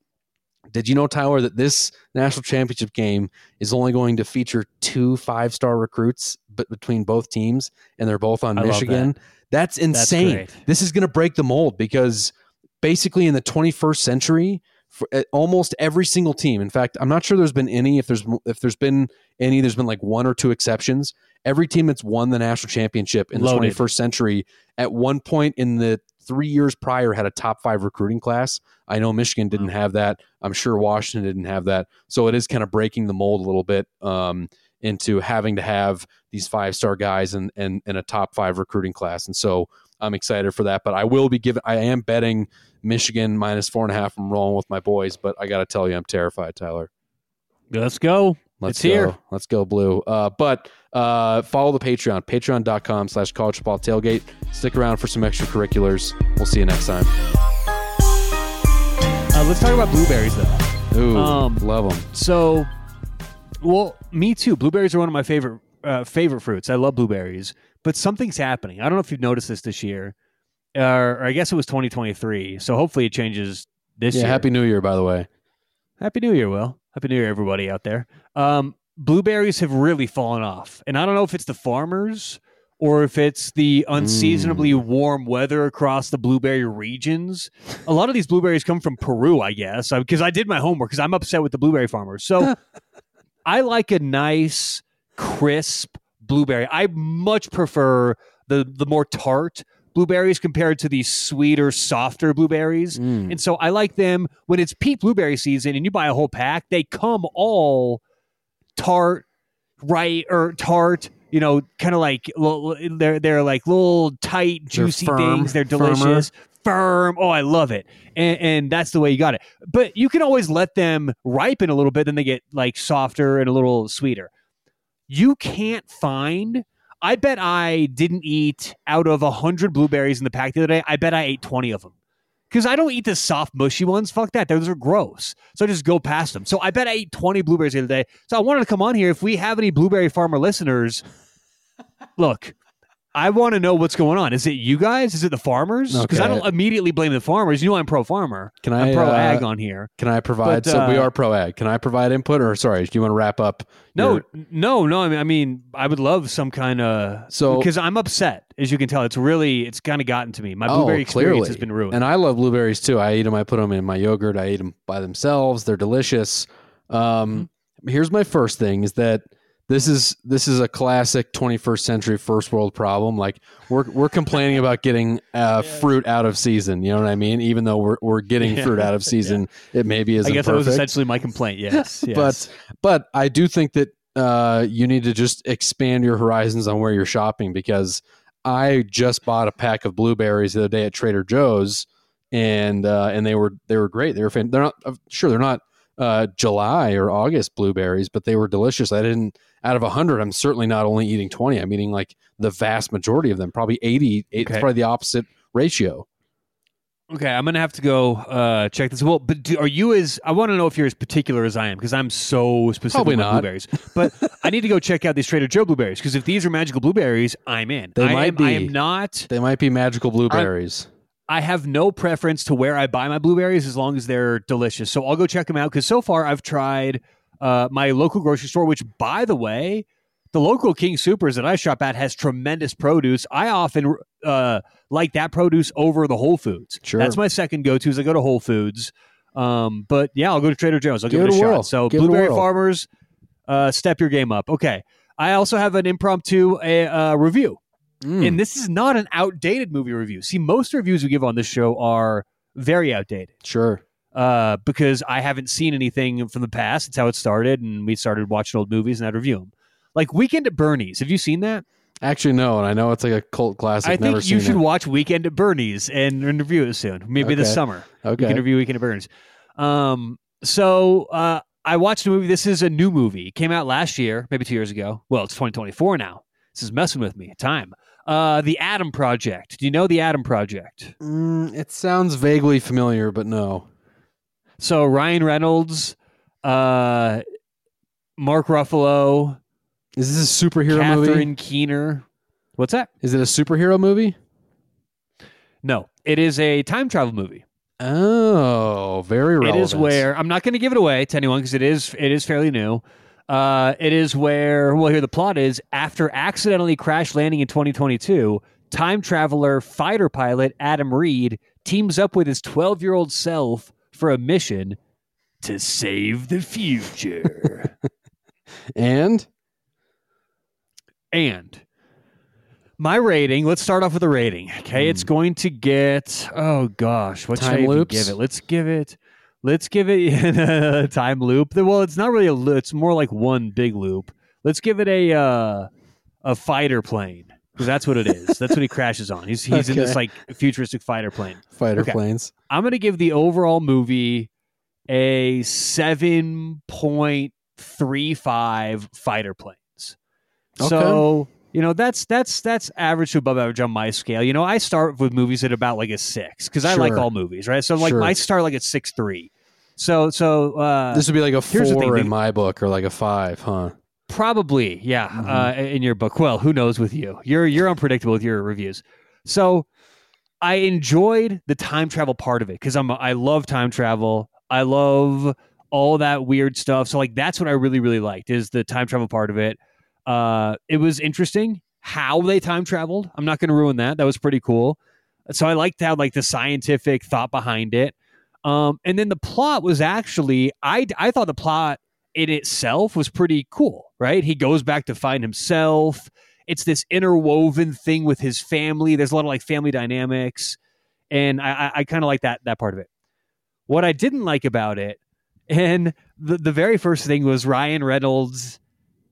Did you know, Tyler, that this national championship game is only going to feature two five star recruits but between both teams, and they're both on I Michigan? That's insane. great. this is going to break the mold because basically in the 21st century, for almost every single team. In fact, I'm not sure there's been any. If there's if there's been any, there's been like one or two exceptions. Every team that's won the national championship in the 21st century at one point in the three years prior had a top five recruiting class. I know Michigan didn't have that. I'm sure Washington didn't have that. So it is kind of breaking the mold a little bit um, into having to have these five star guys and and in a top five recruiting class. And so I'm excited for that. But I will be giving. I am betting Michigan minus four and a half. I'm rolling with my boys, but I got to tell you, I'm terrified, Tyler. Let's go. Let's It's go. here. Let's go blue. Uh, but uh, follow the Patreon, patreon.com slash college football tailgate. Stick around for some extracurriculars. We'll see you next time. Uh, let's talk about blueberries though. Ooh, Um, love them. So, well, me too. Blueberries are one of my favorite uh, favorite fruits. I love blueberries, but something's happening. I don't know if you've noticed this this year, uh, or I guess it was 2023. So hopefully it changes this Yeah, year. happy New Year, by the way. Happy New Year, Will. Happy New Year, everybody out there. Um, blueberries have really fallen off, and I don't know if it's the farmers or if it's the unseasonably warm weather across the blueberry regions. A lot of these blueberries come from Peru, I guess, because I did my homework because I'm upset with the blueberry farmers. So I like a nice, crisp blueberry. I much prefer the the more tart blueberries compared to these sweeter, softer blueberries. Mm. And so I like them when it's peak blueberry season and you buy a whole pack, they come all tart, right? Or tart, you know, kind of like they're they're like little tight, They're juicy firm, things. They're firmer. delicious. Firm. Oh, I love it. And, and that's the way you got it. But you can always let them ripen a little bit, then they get like softer and a little sweeter. You can't find I bet I didn't eat out of a hundred blueberries in the pack the other day. I bet I ate twenty of them because I don't eat the soft, mushy ones. Fuck that; those are gross. So I just go past them. So I bet I ate twenty blueberries the other day. So I wanted to come on here. If we have any blueberry farmer listeners, look, I want to know what's going on. Is it you guys? Is it the farmers? Because I don't immediately blame the farmers. You know I'm pro farmer. Can I, I'm pro uh, ag on here. Can I provide? But, so we uh, are pro ag. Can I provide input, or sorry, do you want to wrap up? No, your- no, no. I mean, I mean, I would love some kind of So- because I'm upset, as you can tell. It's really, it's kind of gotten to me. My Oh, blueberry experience clearly. has been ruined. And I love blueberries too. I eat them. I put them in my yogurt. I eat them by themselves. They're delicious. Um, Mm-hmm. Here's my first thing: is that this is this is a classic 21st century first world problem. Like we're we're complaining about getting uh, fruit out of season. You know what I mean? Even though we're we're getting Yeah. fruit out of season, it maybe I isn't guess that was essentially my complaint. Yes, yes. But but I do think that uh, you need to just expand your horizons on where you're shopping because I just bought a pack of blueberries the other day at Trader Joe's and uh, and they were they were great. They were fan- they're not uh, sure they're not uh, July or August blueberries, but they were delicious. I didn't out of hundred. I'm certainly not only eating twenty. I'm eating like the vast majority of them, probably 80. It's Okay. probably the opposite ratio. okay, I'm gonna have to go uh, check this. Well, but do, are you as? I want to know if you're as particular as I am because I'm so specific Probably with not. blueberries. But I need to go check out these Trader Joe blueberries because if these are magical blueberries, I'm in. They I might am, I am not. They might be magical blueberries. I have no preference to where I buy my blueberries as long as they're delicious. So I'll go check them out because so far I've tried uh, my local grocery store, which, by the way, the local King Soopers that I shop at has tremendous produce. I often uh, like that produce over the Whole Foods. Sure. That's my second go to. Is I go to Whole Foods. Um, but yeah, I'll go to Trader Joe's. I'll give, Give it a, a shot. So Give blueberry farmers, uh, step your game up. Okay. I also have an impromptu uh, review. Mm. And this is not an outdated movie review. See, most reviews we give on this show are very outdated sure. Uh, because I haven't seen anything from the past. It's how it started, and we started watching old movies and I'd review them. Like Weekend at Bernie's. Have you seen that? Actually, no, and I know it's like a cult classic. I think you should it. watch Weekend at Bernie's and review it soon. Maybe this Okay. summer. We Okay. can review Weekend at Bernie's. Um, so uh, I watched a movie. This is a new movie. It came out last year, maybe two years ago. Well, it's 2024 now. This is messing with me. Time. Uh, the Adam Project. Do you know the Adam Project? Mm, it sounds vaguely familiar, but no. So Ryan Reynolds, uh, Mark Ruffalo, Is this a superhero Catherine movie? Keener. What's that? Is it a superhero movie? No, it is a time travel movie. Oh, very relevant. It is where I'm not going to give it away to anyone because it is it is fairly new. Uh, it is where well here the plot is after accidentally crash landing in 2022, time traveler fighter pilot Adam Reed teams up with his 12 year old self for a mission to save the future. and and my rating. Let's start off with a rating. Okay, it's going to get. Oh gosh, what Time should I give it? Let's give it. Let's give it a time loop. Well, it's not really a. loop. It's more like one big loop. Let's give it a uh, a fighter plane because that's what it is. that's what he crashes on. He's he's in this Okay. like futuristic fighter plane. Fighter Okay. planes. I'm going to give the overall movie a 7.35 fighter planes. So, you know, that's that's that's average to above average on my scale. You know, I start with movies at about like a 6 cuz I like Sure. all movies, right? So like Sure. I start like at six three. So so uh This would be like a here's the thing, four in my book, or like a five, huh? Probably, yeah. Mhm. Uh, in your book, well, who knows with you? You're you're unpredictable with your reviews. So, I enjoyed the time travel part of it because I'm I love time travel. I love all that weird stuff. So, like that's what I really really liked is the time travel part of it. Uh, it was interesting how they time traveled. I'm not going to ruin that. That was pretty cool. So I liked how like the scientific thought behind it. Um, and then the plot was actually I I thought the plot in itself was pretty cool, right? He goes back to find himself. It's this interwoven thing with his family. There's a lot of like family dynamics, and I, I, I kind of like that that part of it. What I didn't like about it, and the the very first thing was Ryan Reynolds,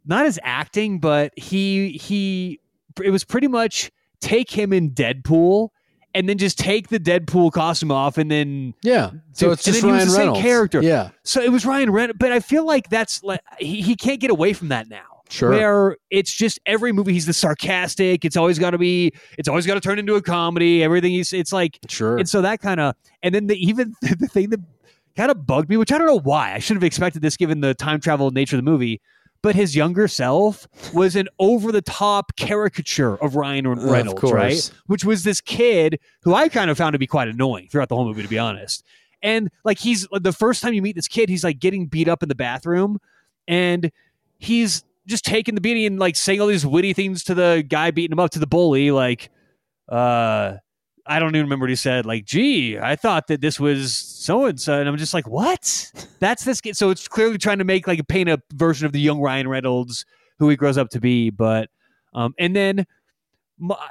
not his acting, but he he it was pretty much take him in Deadpool. And then just take the Deadpool costume off, and then Yeah. So it's just then he was Ryan the same Reynolds. character. Yeah. so it was Ryan Reynolds, but I feel like that's like he, he can't get away from that now. Sure. Where it's just every movie he's the sarcastic. It's always got to be. It's always got to turn into a comedy. Everything he's. It's like Sure. and so that kind of and then the even the thing that kind of bugged me, which I don't know why. I should have expected this given the time travel nature of the movie. But his younger self was an over the top caricature of Ryan Reynolds, course. right? Which was this kid who I kind of found to be quite annoying throughout the whole movie, to be honest. And like he's the first time you meet this kid, he's like getting beat up in the bathroom, and he's just taking the beating and like saying all these witty things to the guy beating him up to the bully, like, uh, I don't even remember what he said. Like, gee, I thought that this was so and so, and I'm just like, what? That's this. So it's clearly trying to make like a paint a version of the young Ryan Reynolds who he grows up to be. But, um, and then,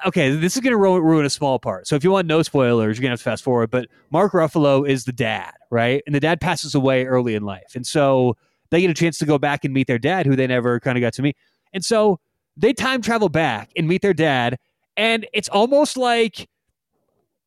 okay, this is going to ruin a small part. So if you want no spoilers, you're going to have to fast forward. But Mark Ruffalo is the dad, right? And the dad passes away early in life, and so they get a chance to go back and meet their dad, who they never kind of got to meet. And so they time travel back and meet their dad, and it's almost like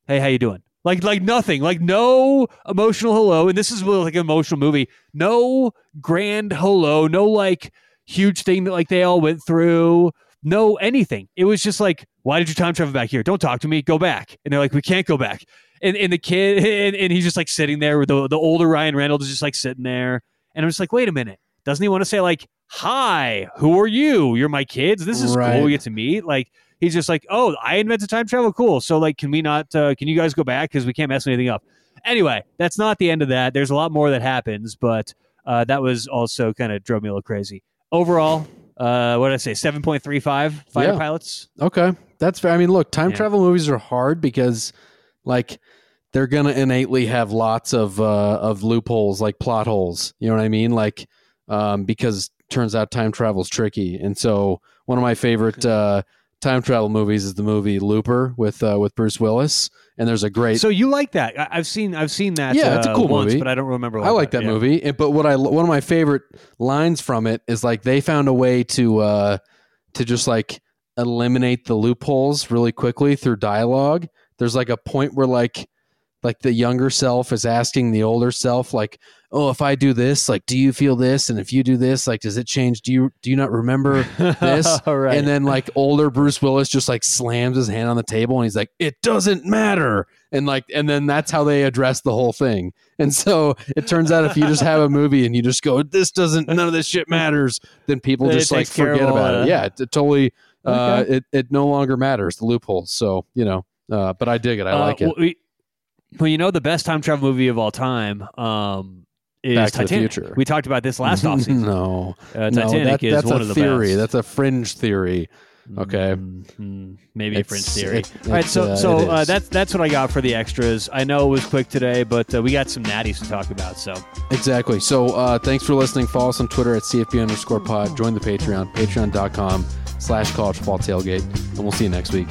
hey how you doing? Like like nothing. Like no emotional hello. And this is like an emotional movie. No grand hello. No like huge thing that like they all went through. No anything. It was just like why did you time travel back here? Don't talk to me. Go back. And they're like we can't go back. And, and the kid and, and he's just like sitting there with the, the older ryan reynolds is just like sitting there. And i'm just like wait a minute. Doesn't he want to say like hi who are you? You're my kids. This is Right. cool we get to meet. Like he's just like, "Oh, I invented time travel. Cool. So like, can we not? Uh, can you guys go back because we can't mess anything up?" Anyway, that's not the end of that. There's a lot more that happens, but uh, that was also kind of drove me a little crazy. Overall, uh, what did I say? Seven point three five fighter Yeah. pilots. Okay, that's fair. I mean, look, time Yeah. travel movies are hard because, like, they're gonna innately have lots of uh, of loopholes, like plot holes. You know what I mean? Like, um, because turns out time travel's tricky, and so one of my favorite uh, time travel movies is the movie Looper with uh, with Bruce Willis, and there's a great. So you like that? I- I've seen I've seen that. Yeah, it's a uh, cool once, movie. but I don't remember. I like that yeah. movie, and- but what I one of my favorite lines from it is like they found a way to uh, to just like eliminate the loopholes really quickly through dialogue. There's like a point where like like the younger self is asking the older self like, "Oh, if I do this, like, do you feel this? And if you do this, like, does it change? Do you do you not remember this?" Right. And then like older Bruce Willis just like slams his hand on the table and he's like, "It doesn't matter." And like and then that's how they address the whole thing. And so it turns out if you just have a movie and you just go, "This doesn't none of this shit matters," then people just like takes care of forget about it. Yeah, it, it totally uh Okay. it it no longer matters the loopholes. So, you know, uh but I dig it. I Uh, like it. Well, we- well, you know the best time travel movie of all time um, is Back to the Future. We talked about this last offseason. no. Uh, no, Titanic that, is that's one a of the theory. best. That's a fringe theory. okay. Mm, maybe a It's- French theory. it- All right, so uh, so uh, that's that's what I got for the extras. I know it was quick today, but uh, we got some natties to talk about. So Exactly. So uh, thanks for listening. Follow us on Twitter at CFB underscore pod. Join the Patreon, patreon.com slash college football tailgate. And we'll see you next week.